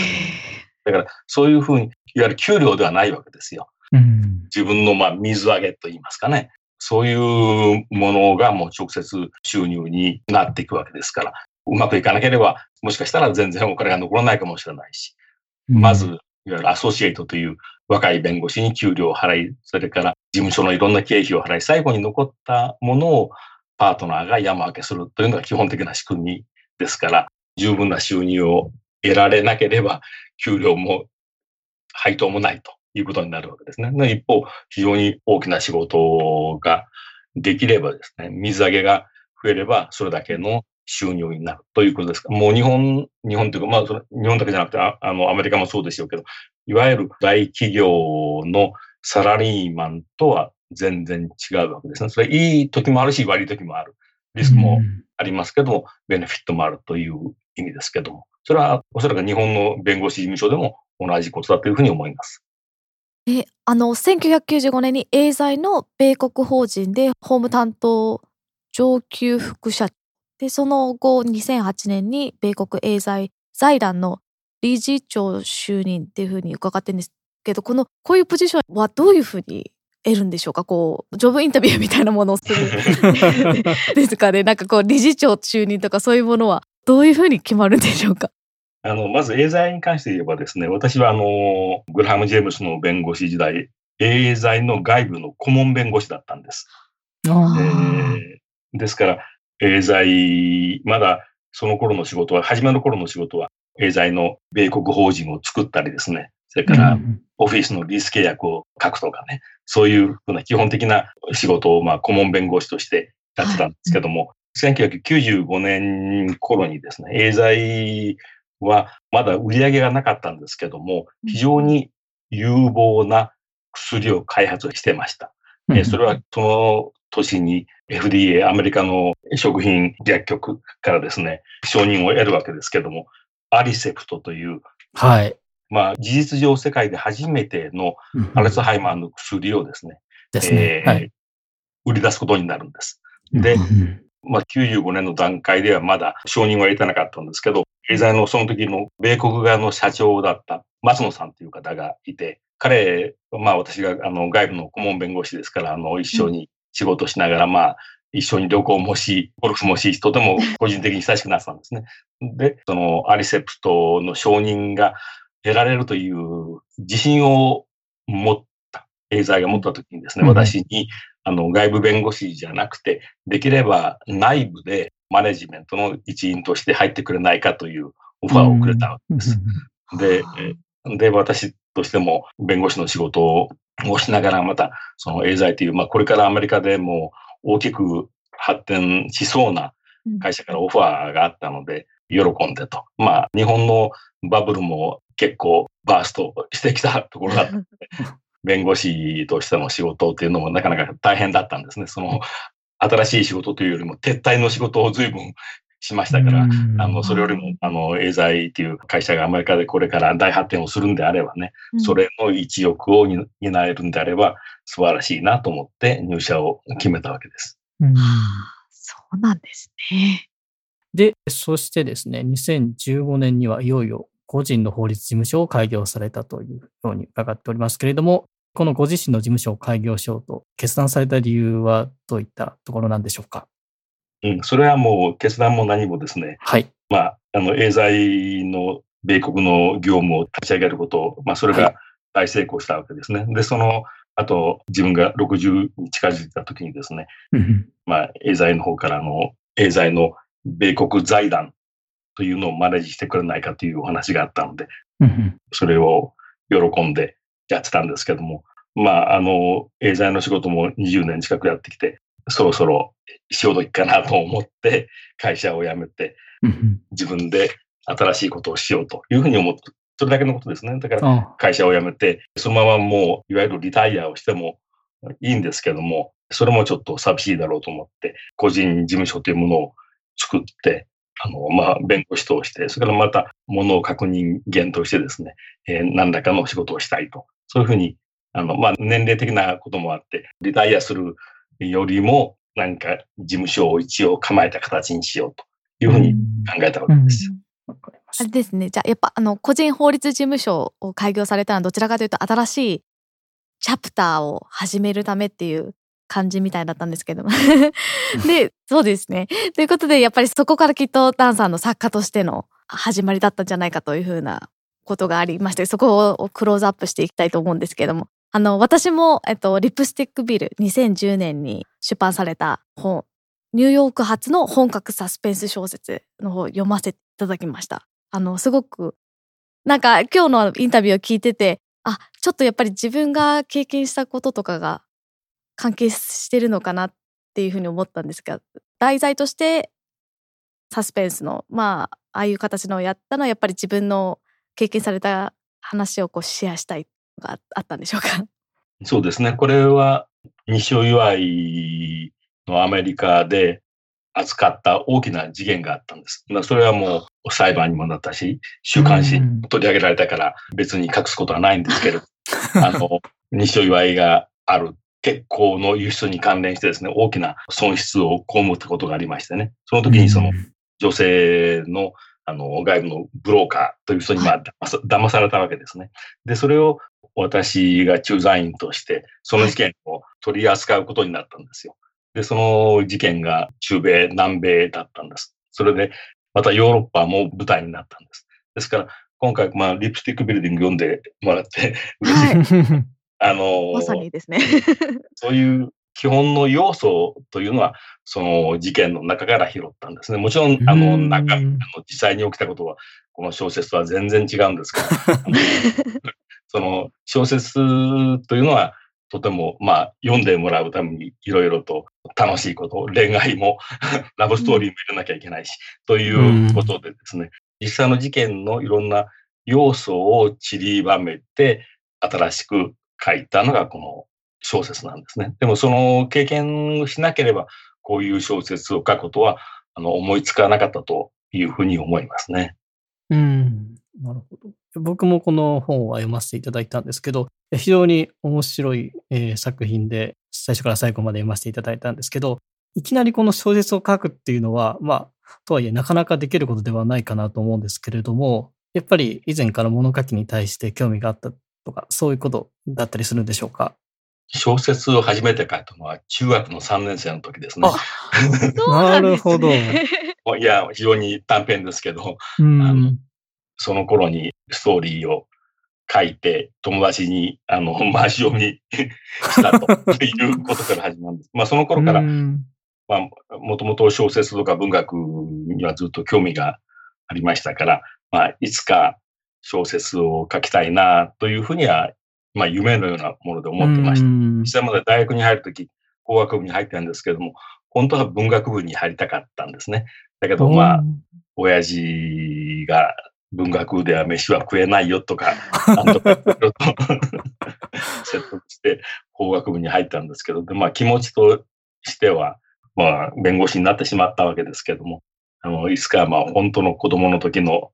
だから、そういうふうに、いわゆる給料ではないわけですよ。うん。自分のまあ水揚げといいますかね。そういうものがもう直接収入になっていくわけですから、うまくいかなければ、もしかしたら全然お金が残らないかもしれないし、まず、いわゆるアソシエイトという若い弁護士に給料を払い、それから事務所のいろんな経費を払い、最後に残ったものをパートナーが山分けするというのが基本的な仕組みですから、十分な収入を得られなければ、給料も配当もないということになるわけですね。一方、非常に大きな仕事ができればですね、水揚げが増えれば、それだけの収入になるということですから、もう日本、日本というか、まあそれ、日本だけじゃなくて、ああの、アメリカもそうでしょうけど、いわゆる大企業のサラリーマンとは全然違うわけですね。それいい時もあるし、悪い時もある。リスクもありますけども、ベネフィットもあるという意味ですけども、それはおそらく日本の弁護士事務所でも同じことだというふうに思います。えあの1995年にエーザイの米国法人で法務担当上級副社長。でその後2008年に米国エーザイ財団の理事長就任っていうふうに伺ってるんですけどこのこういうポジションはどういうふうに得るんでしょうか？こうジョブインタビューみたいなものをする。ですかね。なんかこう理事長就任とかそういうものはどういうふうに決まるんでしょうか？あの、まず、エーザイに関して言えばですね、私はあの、グラハム・ジェームスの弁護士時代、エーザイの外部の顧問弁護士だったんです。あえーーですから、エーザイ、まだその頃の仕事は、初めの頃の仕事は、エーザイの米国法人を作ったりですね、それから、オフィスのリース契約を書くとかね、そういうふうな基本的な仕事を、まあ、顧問弁護士としてやってたんですけども、1995年頃にですね、エーザイはまだ売り上げがなかったんですけども、非常に有望な薬を開発してました。えーそれはその年に FDA、アメリカの食品薬局からですね、承認を得るわけですけども、アリセプトという、はい。まあ事実上世界で初めてのアルツハイマーの薬をですね、ですね。えーはい。売り出すことになるんです。でうんまあ、95年の段階ではまだ承認は得てなかったんですけど、エーザイのその時の米国側の社長だった松野さんという方がいて、彼、まあ私があの外部の顧問弁護士ですから、あの一緒に仕事しながら、まあ一緒に旅行もし、ゴルフもし、とても個人的に親しくなってたんですね。で、そのアリセプトの承認が得られるという自信を持った、エーザイが持った時にですね、うん私にあの外部弁護士じゃなくて、できれば内部でマネジメントの一員として入ってくれないかというオファーをくれたわけです。で、えで、私としても弁護士の仕事をしながら、また、そのエーザイという、まあ、これからアメリカでも大きく発展しそうな会社からオファーがあったので、喜んでと。まあ、日本のバブルも結構バーストしてきたところだったので、弁護士としての仕事っていうのもなかなか大変だったんですね。その、新しい仕事というよりも撤退の仕事を随分しましたから、あの、それよりも、あの、エーザイっていう会社がアメリカでこれから大発展をするんであればね、それの一翼をに担えるんであれば、素晴らしいなと思って入社を決めたわけです。うんそうなんですね。で、そしてですね、2015年にはいよいよ個人の法律事務所を開業されたというように伺っておりますけれども、このご自身の事務所を開業しようと決断された理由はどういったところなんでしょうか？うん、それはもう決断も何もですね。はい。まあ、あの、エーザイの米国の業務を立ち上げること、まあ、それが大成功したわけですね。はい、で、そのあと、自分が60に近づいた時にですね、まあ、エーザイの方からの、エーザイの米国財団というのをマネージしてくれないかというお話があったので、それを喜んでやってたんですけども、まあ、あの、エーザイの仕事も20年近くやってきて、そろそろ潮時かなと思って会社を辞めて、自分で新しいことをしようというふうに思って、それだけのことですね。だから会社を辞めて、そのままもういわゆるリタイアをしてもいいんですけども、それもちょっと寂しいだろうと思って、個人事務所というものを作って、あの、まあ、弁護士として、それからまた、ものを確認源としてですね、えー、何らかの仕事をしたいと。そういうふうに、あの、まあ、年齢的なこともあって、リタイアするよりも、なんか、事務所を一応構えた形にしようというふうに考えたわけです。あれですね。じゃあ、やっぱ、あの、個人法律事務所を開業されたのは、どちらかというと、新しいチャプターを始めるためっていう感じみたいだったんですけど で、そうですね。ということで、やっぱりそこからきっとダンさんの作家としての始まりだったんじゃないかというふうなことがありまして、そこをクローズアップしていきたいと思うんですけども。あの、私も、えっと、リップスティックビル2010年に出版された本、ニューヨーク発の本格サスペンス小説の方を読ませていただきました。あの、すごく、なんか今日のインタビューを聞いてて、あ、ちょっとやっぱり自分が経験したこととかが関係してるのかなっていうふうに思ったんですが、題材としてサスペンスの、まあ、ああいう形のをやったのはやっぱり自分の経験された話をこうシェアしたいがあったんでしょうか？そうですね。これは西尾祝いのアメリカで扱った大きな事件があったんです。まあ、それはもう裁判にもなったし、週刊誌に取り上げられたから別に隠すことはないんですけど、あの、西尾祝いがある結構の輸出に関連してですね、大きな損失を被ったことがありましてね、その時にその女性のあの外部のブローカーという人にまあ騙されたわけですね。で、それを私が駐在員として、その事件を取り扱うことになったんですよ。で、その事件が中米、南米だったんです。それで、またヨーロッパも舞台になったんです。ですから、今回、まあ、リプスティックビルディング読んでもらって嬉しい。はい、あの、まさにですね。そういう基本の要素というのは、その事件の中から拾ったんですね。もちろん、あの、中、あの、実際に起きたことは、この小説とは全然違うんですけど、その小説というのは、とても、まあ、読んでもらうためにいろいろと楽しいこと、恋愛も ラブストーリーも入れなきゃいけないし、ということでですね、実際の事件のいろんな要素を散りばめて、新しく書いたのがこの小説なんですね。でもその経験をしなければ、こういう小説を書くことは、あの、思いつかなかったというふうに思いますね。うん、なるほど。僕もこの本は読ませていただいたんですけど、非常に面白い、えー、作品で、最初から最後まで読ませていただいたんですけど、いきなりこの小説を書くっていうのは、まあ、とはいえなかなかできることではないかなと思うんですけれども、やっぱり以前から物書きに対して興味があったとか、そういうことだったりするんでしょうか？小説を初めて書いたのは中学の3年生の時ですね。なるほど。いや、非常に短編ですけど、あのその頃にストーリーを書いて、友達に、あの、回し読みしたということから始まるんです。まあ、その頃から、まあ、もともと小説とか文学にはずっと興味がありましたから、まあ、いつか小説を書きたいな、というふうには、まあ、夢のようなもので思ってました。実際まで大学に入るとき、工学部に入ったんですけども、本当は文学部に入りたかったんですね。だけど、まあ、親父が文学部では飯は食えないよとか、なんとか 説得して法学部に入ったんですけど、でまあ気持ちとしては、まあ弁護士になってしまったわけですけども、あの、いつかまあ本当の子供の時の、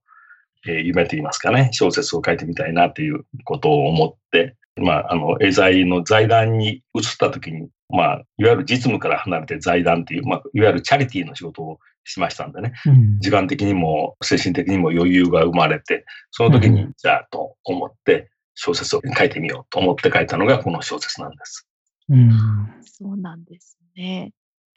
えー、夢といいますかね、小説を書いてみたいなということを思って、まあ、あの、エザイの財団に移った時に、まあ、いわゆる実務から離れて財団という、まあ、いわゆるチャリティーの仕事をしましたんでね、うん。時間的にも精神的にも余裕が生まれて、その時にうん、じゃあと思って小説を書いてみようと思って書いたのがこの小説なんです。うん。そうなんですね。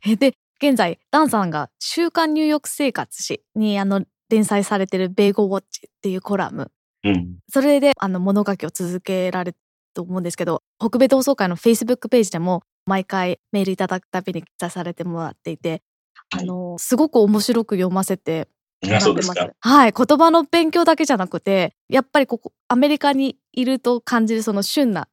えで現在ダンさんが「週刊ニューヨーク生活誌」にあの連載されてる「ベーゴウォッチ」っていうコラムうん。それであの物書きを続けられると思うんですけど北米同窓会のフェイスブックページでも毎回メールいただくたびに記載されてもらっていてあのすごく面白く読ませて。はい言葉の勉強だけじゃなくてやっぱりここアメリカにいると感じるその旬な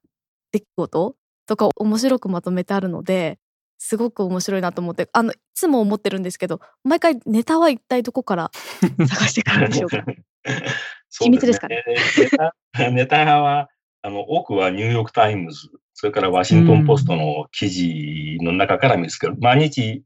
出来事とかを面白くまとめてあるのですごく面白いなと思ってあのいつも思ってるんですけど毎回ネタは一体どこから 探してくるんでしょうか？そ う秘密ですかね？ネタ ネタは、あの、多くはニューヨークタイムズ、それからワシントンポストの記事の中から見つける。毎日、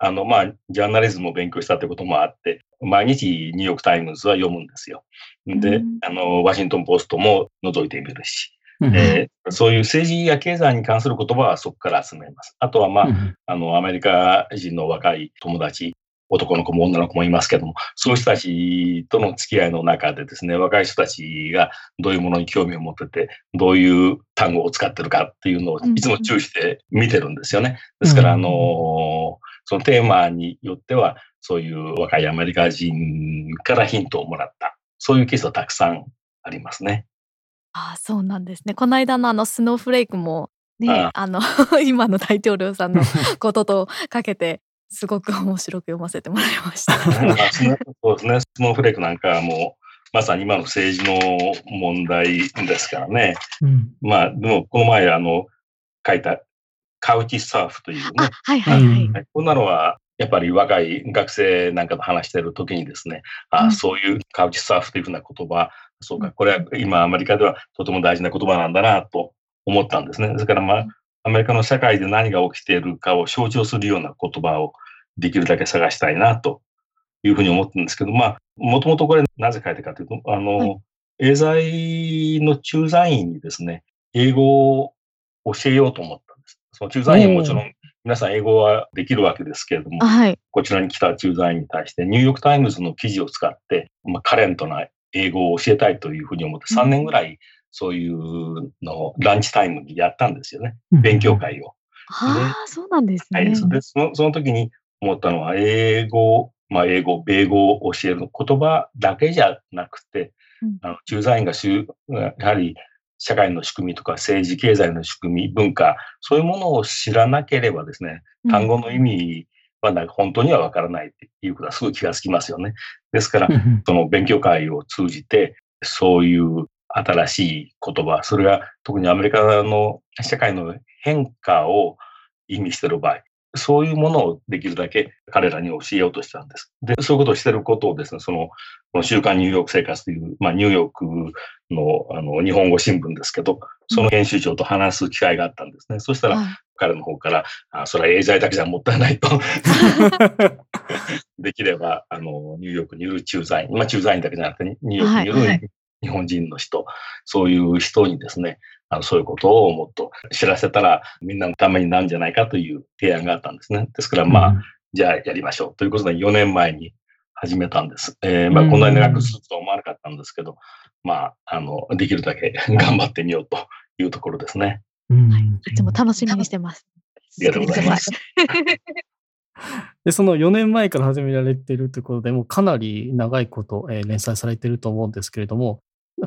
あの、まあ、ジャーナリズムを勉強したということもあって、毎日ニューヨークタイムズは読むんですよ。でうん、あの、ワシントンポストも覗いてみるし、うんえーそういう政治や経済に関する言葉はそこから集めます。あとは、まあ、うんあの、アメリカ人の若い友達、男の子も女の子もいますけども、そういう人たちとの付き合いの中でですね、若い人たちがどういうものに興味を持ってて、どういう単語を使ってるかっていうのをうんいつも注意して見てるんですよね。ですから、あうんの、そのテーマによっては、そういう若いアメリカ人からヒントをもらった、そういうケースはたくさんありますね。ああそうなんですねこの間のあのスノーフレークもねああの 今の大統領さんのこととかけてすごく面白く読ませてもらいました。そうですね。スノーフレークなんかはもう、まさに今の政治の問題ですからね。うんまあ、でも、この前、あの、書いた、カウチサーフというねあ、はいはいはい。こんなのは、やっぱり若い学生なんかと話しているときにですね、あうんそういう couch surf というふうな言葉、そうか、これは今アメリカではとても大事な言葉なんだなと思ったんですね。ですからまあ、アメリカの社会で何が起きているかを象徴するような言葉をできるだけ探したいなというふうに思ってるんですけど、まあ、もともとこれなぜ書いたかというと、あの、はい英在の駐在員にですね、英語を教えようと思ったんです。その駐在員はもちろん皆さん英語はできるわけですけれどもあ、はい。こちらに来た駐在員に対して、ニューヨークタイムズの記事を使って、まあ、 current な英語を教えたいというふうに思って、3年ぐらいそういうのをランチタイムにやったんですよね。勉強。会を。ああ、そうなんですね。はい。そでそのその時に思ったのは、英語、まあ、英語、米語を教える言葉だけじゃなくて、うんあの駐在員がしゅやはり社会の仕組みとか政治経済の仕組み、文化、そういうものを知らなければですね、うん単語の意味はなんか本当にはわからないっていうことはすぐ気がつきますよね。ですからう、んその勉強会を通じて、そういう新しい言葉、それが特にアメリカの社会の変化を意味している場合、そういうものをできるだけ彼らに教えようとしたんです。で、そういうことをしていることをですね、その、この週刊ニューヨーク生活という、まあ、ニューヨークのあの日本語新聞ですけど、その編集長と話す機会があったんですね。そしたら、はい彼の方から、あそれは英在だけじゃもったいないと。できれば、あの、ニューヨークにいる駐在員、まあ駐在員だけじゃなくて、ニューヨークにいる、はいはい日本人の人、そういう人にですね、あのそういうことをもっと知らせたらみんなのためになるんじゃないかという提案があったんですね。ですから、まあ、じゃあやりましょうということで4年前に始めたんです。えーまあ、こんなに長くするとは思わなかったんですけど、まあ、あの、できるだけ頑張ってみようというところですね。うんいつも楽しみにしてます。ありがとうございます。で、その4年前から始められているということで、もうかなり長いこと、えー連載されていると思うんですけれども、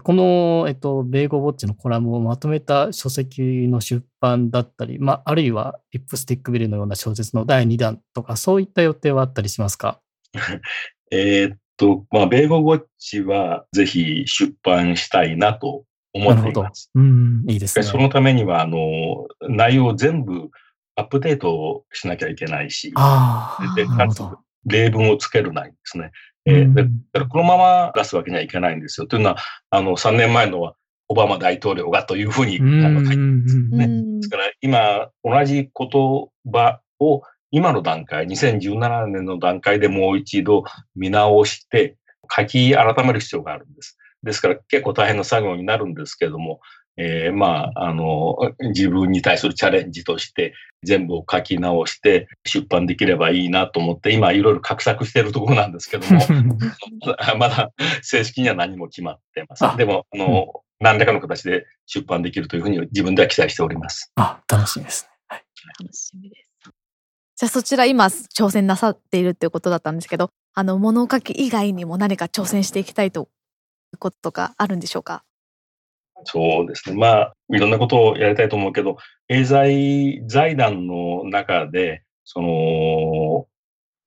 この、えっと、米語ウォッチのコラムをまとめた書籍の出版だったり、まあ、あるいはリップスティックビルのような小説の第2弾とか、そういった予定はあったりしますか？えーっと、まあ、米語ウォッチはぜひ出版したいなと思なるほどっています。。うん、いいですね。でそのためには、あの、内容を全部アップデートしなきゃいけないし、ああ、でかつなるほど。例文をつけるないんですね。えーでだからこのまま出すわけにはいかないんですよ。というのは、あの、3年前のはオバマ大統領がというふうに書いてうんねうんですから、今、同じ言葉を今の段階、2017年の段階でもう一度見直して、書き改める必要があるんです。ですから、結構大変な作業になるんですけれども、えー、まあ、あの、自分に対するチャレンジとして全部を書き直して出版できればいいなと思って、今いろいろ画策しているところなんですけども、まだ正式には何も決まってません。でも、あの、何らかの形で出版できるというふうに自分では期待しております。あ、楽しみですね。はい、楽しみです。じゃあそちら今挑戦なさっているっていうことだったんですけど、あの物書き以外にも何か挑戦していきたいということとかあるんでしょうか？そうですね。まあ、いろんなことをやりたいと思うけど、エーザイ財団の中で、その、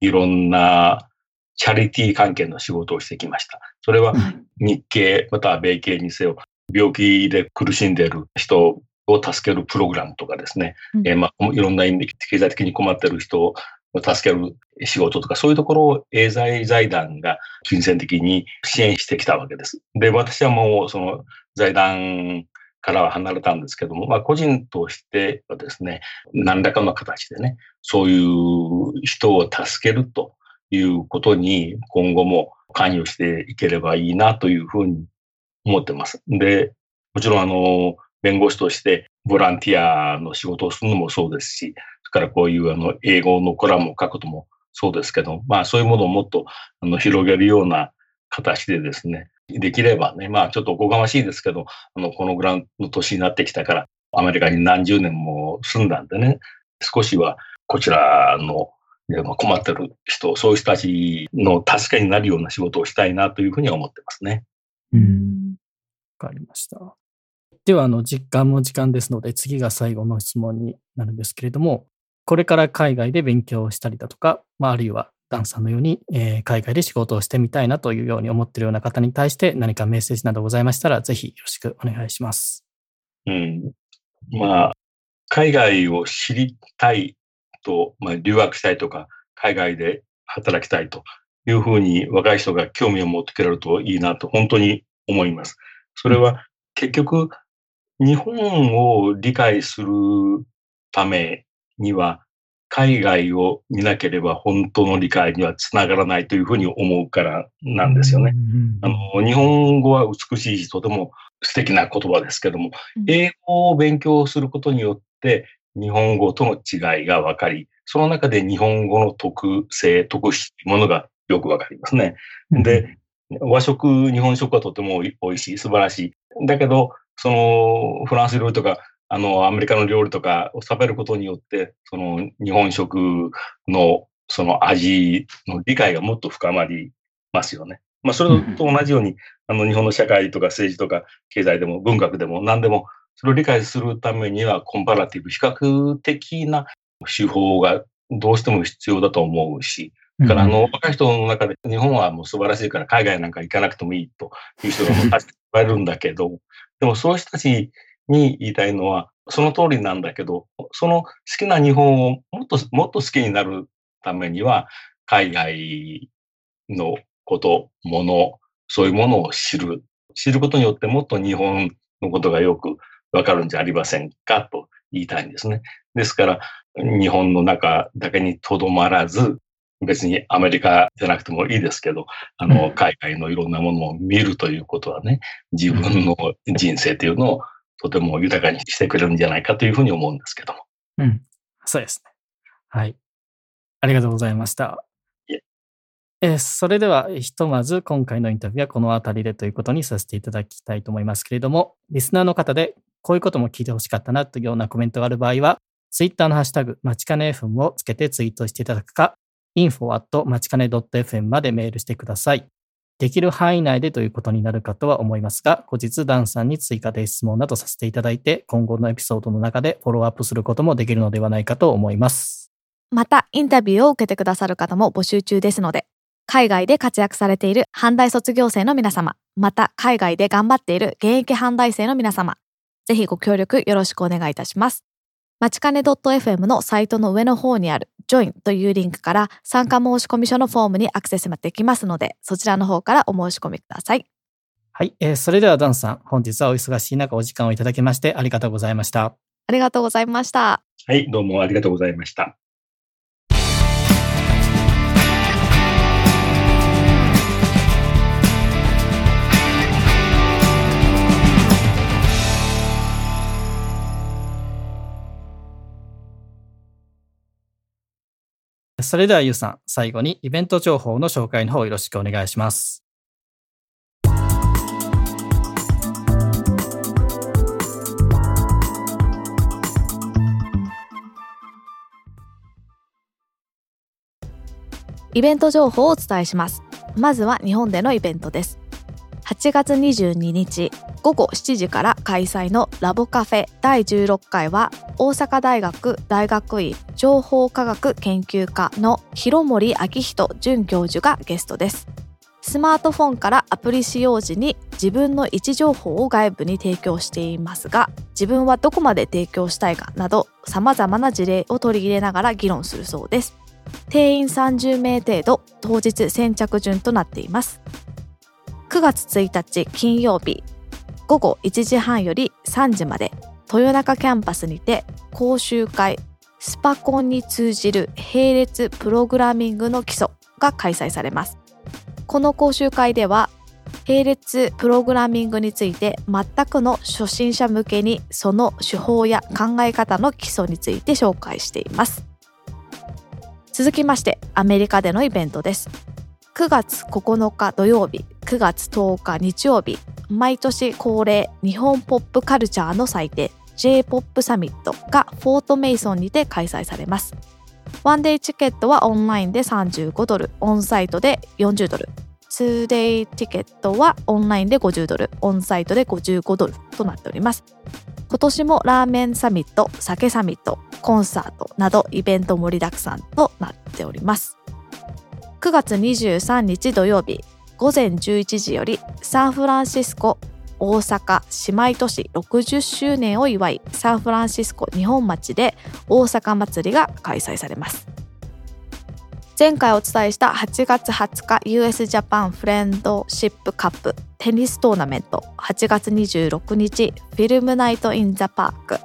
いろんなチャリティー関係の仕事をしてきました。それは日系、または米系にせよ、病気で苦しんでいる人を助けるプログラムとかですね、うん、えー、まあ、いろんな意味で経済的に困っている人を助ける仕事とか、そういうところをエーザイ財団が金銭的に支援してきたわけです。で、私はもうその財団からは離れたんですけども、まあ個人としてはですね、何らかの形でね、そういう人を助けるということに今後も関与していければいいなというふうに思ってます。で、もちろんあの、弁護士としてボランティアの仕事をするのもそうですし、それからこういうあの英語のコラムを書くこともそうですけど、まあそういうものをもっとあの広げるような形でですね、できればね、まあちょっとおこがましいですけど、あの、このぐらいの年になってきたから、アメリカに何十年も住んだんでね、少しはこちらの困ってる人、そういう人たちの助けになるような仕事をしたいなというふうには思ってますね。うん。わかりました。では、あの、実感も時間ですので、次が最後の質問になるんですけれども、これから海外で勉強したりだとか、まあ、あるいはダンさんのように、えー、海外で仕事をしてみたいなというように思っているような方に対して何かメッセージなどございましたら、ぜひよろしくお願いします。うん。まあ、海外を知りたいと、まあ、留学したいとか、海外で働きたいというふうに若い人が興味を持ってくれるといいなと本当に思います。それは結局、日本を理解するためには、海外を見なければ本当の理解にはつながらないというふうに思うからなんですよね。あの日本語は美しいし、とても素敵な言葉ですけども、英語を勉強することによって日本語との違いが分かり、その中で日本語の特性、特質ものがよく分かりますね。で、和食、日本食はとても美味しい、素晴らしい。だけど、そのフランス料理とかあの、アメリカの料理とかを食べることによって、その日本食のその味の理解がもっと深まりますよね。まあ、それと同じように、あの、日本の社会とか政治とか経済でも文学でも何でも、それを理解するためにはコンパラティブ、比較的な手法がどうしても必要だと思うし、だからあの、若い人の中で日本はもう素晴らしいから海外なんか行かなくてもいいという人がいっぱいいるんだけど、でもそういう人たちに言いたいのは、その通りなんだけど、その好きな日本をもっと、もっと好きになるためには、海外のこと、もの、そういうものを知る。知ることによってもっと日本のことがよくわかるんじゃありませんかと言いたいんですね。ですから、日本の中だけにとどまらず、別にアメリカじゃなくてもいいですけど、あの、海外のいろんなものを見るということはね、自分の人生というのをとても豊かにしてくれるんじゃないかというふうに思うんですけども。うん。そうですね。はい。ありがとうございました。えそれでは、ひとまず今回のインタビューはこの辺りでということにさせていただきたいと思いますけれども、リスナーの方でこういうことも聞いてほしかったなというようなコメントがある場合は、ツイッターのハッシュタグ、まちかね FM をつけてツイートしていただくか、info at まちかね .fm までメールしてください。できる範囲内でということになるかとは思いますが、後日ダンさんに追加で質問などさせていただいて、今後のエピソードの中でフォローアップすることもできるのではないかと思います。また、インタビューを受けてくださる方も募集中ですので、海外で活躍されている阪大卒業生の皆様、また海外で頑張っている現役阪大生の皆様、ぜひご協力よろしくお願いいたします。まちかね .fm のサイトの上の方にある Join というリンクから参加申込書のフォームにアクセスできますので、そちらの方からお申し込みください。はい、えー、それではダンさん、本日はお忙しい中お時間をいただきましてありがとうございました。ありがとうございました。はい、どうもありがとうございました。それではゆうさん、最後にイベント情報の紹介の方よろしくお願いします。イベント情報をお伝えします。まずは日本でのイベントです。8月22日午後7時から開催のラボカフェ第16回は大阪大学大学院情報科学研究科の広森昭人准教授がゲストです。スマートフォンからアプリ使用時に自分の位置情報を外部に提供していますが自分はどこまで提供したいかなど様々な事例を取り入れながら議論するそうです。定員30名程度当日先着順となっています9月1日金曜日午後1時半より3時まで豊中キャンパスにて講習会スパコンに通じる並列プログラミングの基礎が開催されます。この講習会では並列プログラミングについて全くの初心者向けにその手法や考え方の基礎について紹介しています。続きましてアメリカでのイベントです。9月9日土曜日9月10日日曜日毎年恒例日本ポップカルチャーの祭典 J-POP サミットがフォートメイソンにて開催されます。ワンデーチケットはオンラインで35ドルオンサイトで40ドル。2day チケットはオンラインで50ドルオンサイトで55ドルとなっております。今年もラーメンサミット酒サミットコンサートなどイベント盛りだくさんとなっております。9月23日土曜日午前11時よりサンフランシスコ大阪姉妹都市60周年を祝いサンフランシスコ日本町で大阪祭りが開催されます。前回お伝えした8月20日 US Japan Friendship Cup Tennis Tournament。8月26日 Film Night in the Park。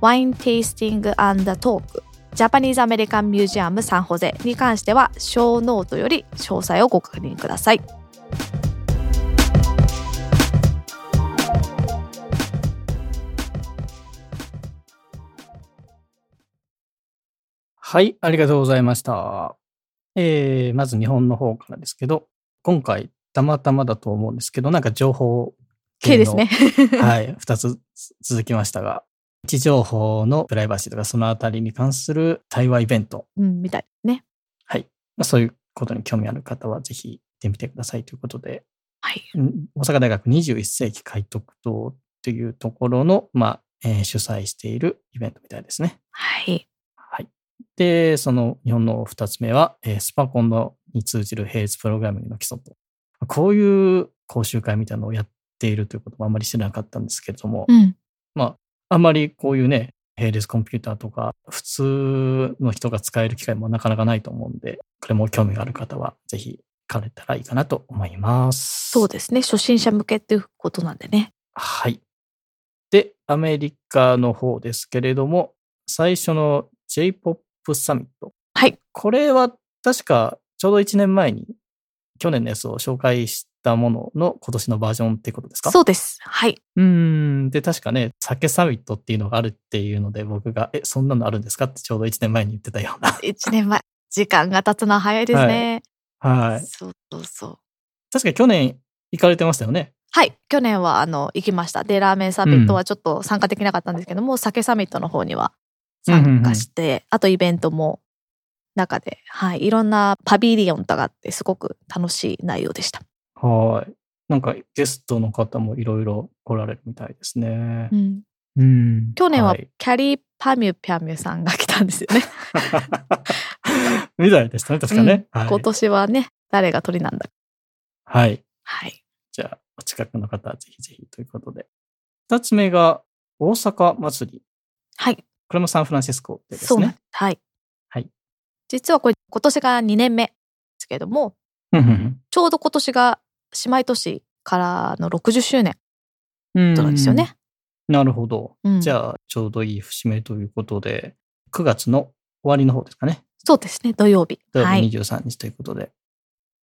Wine Tasting and a Talk。Japanese American Museum サンホゼに関してはショーノートより詳細をご確認くださいはい、ありがとうございました。えー、まず日本の方からですけど、今回たまたまだと思うんですけど、なんか情報系ですね はい、二つ続きましたが、位置情報のプライバシーとかそのあたりに関する対話イベント、うんみたいね。はい、まあ、そういうことに興味ある方はぜひ行ってみてくださいということで、はい。うん大阪大学21世紀開拓堂というところの、まあえー主催しているイベントみたいですね。はい。はい。で、その日本の二つ目は、えースパコンのに通じる並列プログラミングの基礎と。こういう講習会みたいなのをやっているということもあんまり知らなかったんですけれども、うん。まあ、あんまりこういうね、並列コンピューターとか、普通の人が使える機会もなかなかないと思うんで、これも興味がある方は、ぜひ行かれたらいいかなと思います。そうですね初心者向けっていうことなんでねはい。で、アメリカの方ですけれども、最初の J-POP サミット。はいこれは確かちょうど1年前に去年のやつを紹介したものの今年のバージョンってことですか？そうです。はい。うーん。で、確かね、酒サミットっていうのがあるっていうので、僕が、え、そんなのあるんですか？ってちょうど1年前に言ってたような。1年前。時間が経つのは早いですね、はい。そうそうそう。確か去年行かれてましたよね。はい。去年はあの行きました。でラーメンサミットはちょっと参加できなかったんですけども、酒サミットの方には参加して、あとイベントも中で、はい、いろんなパビリオンとかあってすごく楽しい内容でした。はい。なんかゲストの方もいろいろ来られるみたいですねう。ん、うん。去年はいキャリーパミュピャミュさんが来たんですよね。みたいでしたね、確かね。はいうん今年はね誰が鳥なんだはい。はいじゃあ、お近くの方はぜひぜひということで。二つ目が、大阪祭り。はいこれもサンフランシスコでですね。はい、はい実はこれ今年が2年目ですけどもちょうど今年が姉妹都市からの60周年うんなんですよね。なるほど。うんじゃあ、ちょうどいい節目ということで、9月の終わりの方ですかね。そうですね土曜日土曜はい日23日ということで、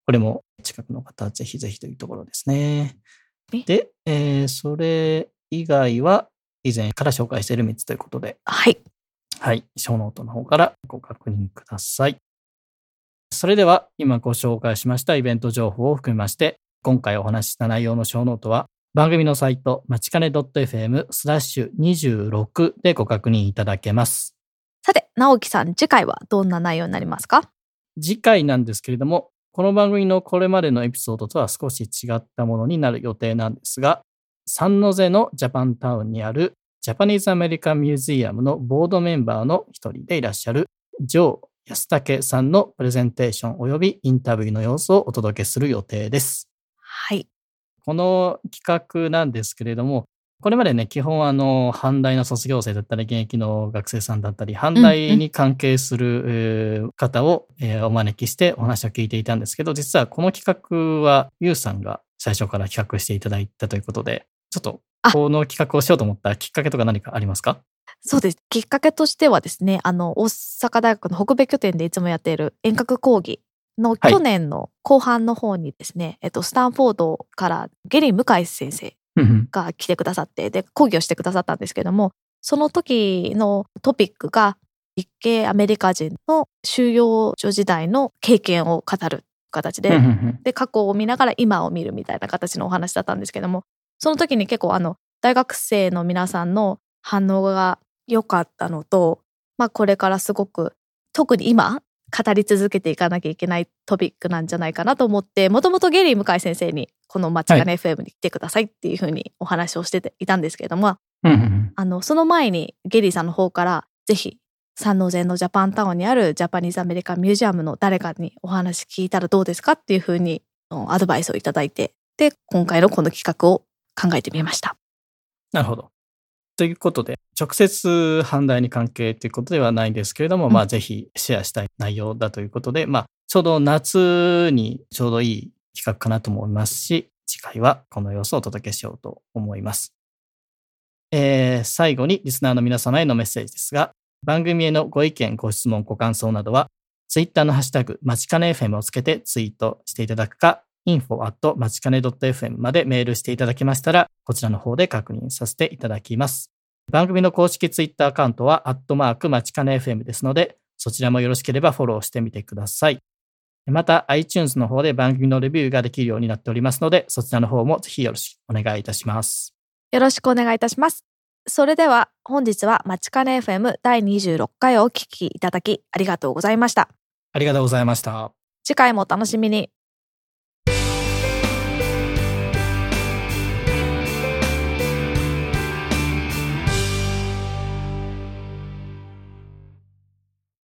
これも近くの方はぜひぜひというところですねえ？で、えーそれ以外は以前から紹介している3つということで、はいはい、ショーノートの方からご確認ください。それでは今ご紹介しましたイベント情報を含めまして、今回お話しした内容のショーノートは番組のサイト、まちかね .fm スラッシュ26でご確認いただけます。さて、直樹さん、次回はどんな内容になりますか？次回なんですけれども、この番組のこれまでのエピソードとは少し違ったものになる予定なんですが、サンノゼのジャパンタウンにあるジャパニーズアメリカンミュージアムのボードメンバーの一人でいらっしゃるジョー安武さんのプレゼンテーション及びインタビューの様子をお届けする予定です。はい。この企画なんですけれども、これまでね、基本あの、阪大の卒業生だったり、現役の学生さんだったり、阪大に関係する、えー方を、えーお招きしてお話を聞いていたんですけど、実はこの企画は、ゆうさんが最初から企画していただいたということで、ちょっと、あこの企画をしようと思ったきっかけとか何かありますか？そうです。きっかけとしてはですね、あの、大阪大学の北米拠点でいつもやっている遠隔講義のはい。去年の後半の方にですね、えっと、スタンフォードからゲリー向井先生が来てくださって、で、講義をしてくださったんですけども、その時のトピックが、日系アメリカ人の収容所時代の経験を語る形で、で過去を見ながら今を見るみたいな形のお話だったんですけどもその時に結構あの大学生の皆さんの反応が良かったのと、まあ、これからすごく特に今語り続けていかなきゃいけないトピックなんじゃないかなと思ってもともとゲリー向井先生にこの「街金 FM」に来てくださいっていうふうにお話をしてていたんですけれどもうんうんうんあのその前にゲリーさんの方からぜひ三ノ瀬のジャパンタウンにあるジャパニーズアメリカンミュージアムの誰かにお話聞いたらどうですかっていうふうにアドバイスをいただいてで今回のこの企画を考えてみました。なるほど。ということで、直接阪大に関係ということではないんですけれども、うんまあぜひシェアしたい内容だということで、まあちょうど夏にちょうどいい企画かなと思いますし、次回はこの様子をお届けしようと思います。えー最後にリスナーの皆様へのメッセージですが、番組へのご意見、ご質問、ご感想などは、ツイッターのハッシュタグ、まちかね FM をつけてツイートしていただくか、info at までメールしていただけましたら、こちらの方で確認させていただきます。番組の公式ツイッターアカウントは、アットマークまちかね FM ですので、そちらもよろしければフォローしてみてください。また、iTunes の方で番組のレビューができるようになっておりますので、そちらの方もぜひよろしくお願いいたします。よろしくお願いいたします。それでは本日はまちかね FM 第26回をお聞きいただきありがとうございました。ありがとうございました。次回もお楽しみに。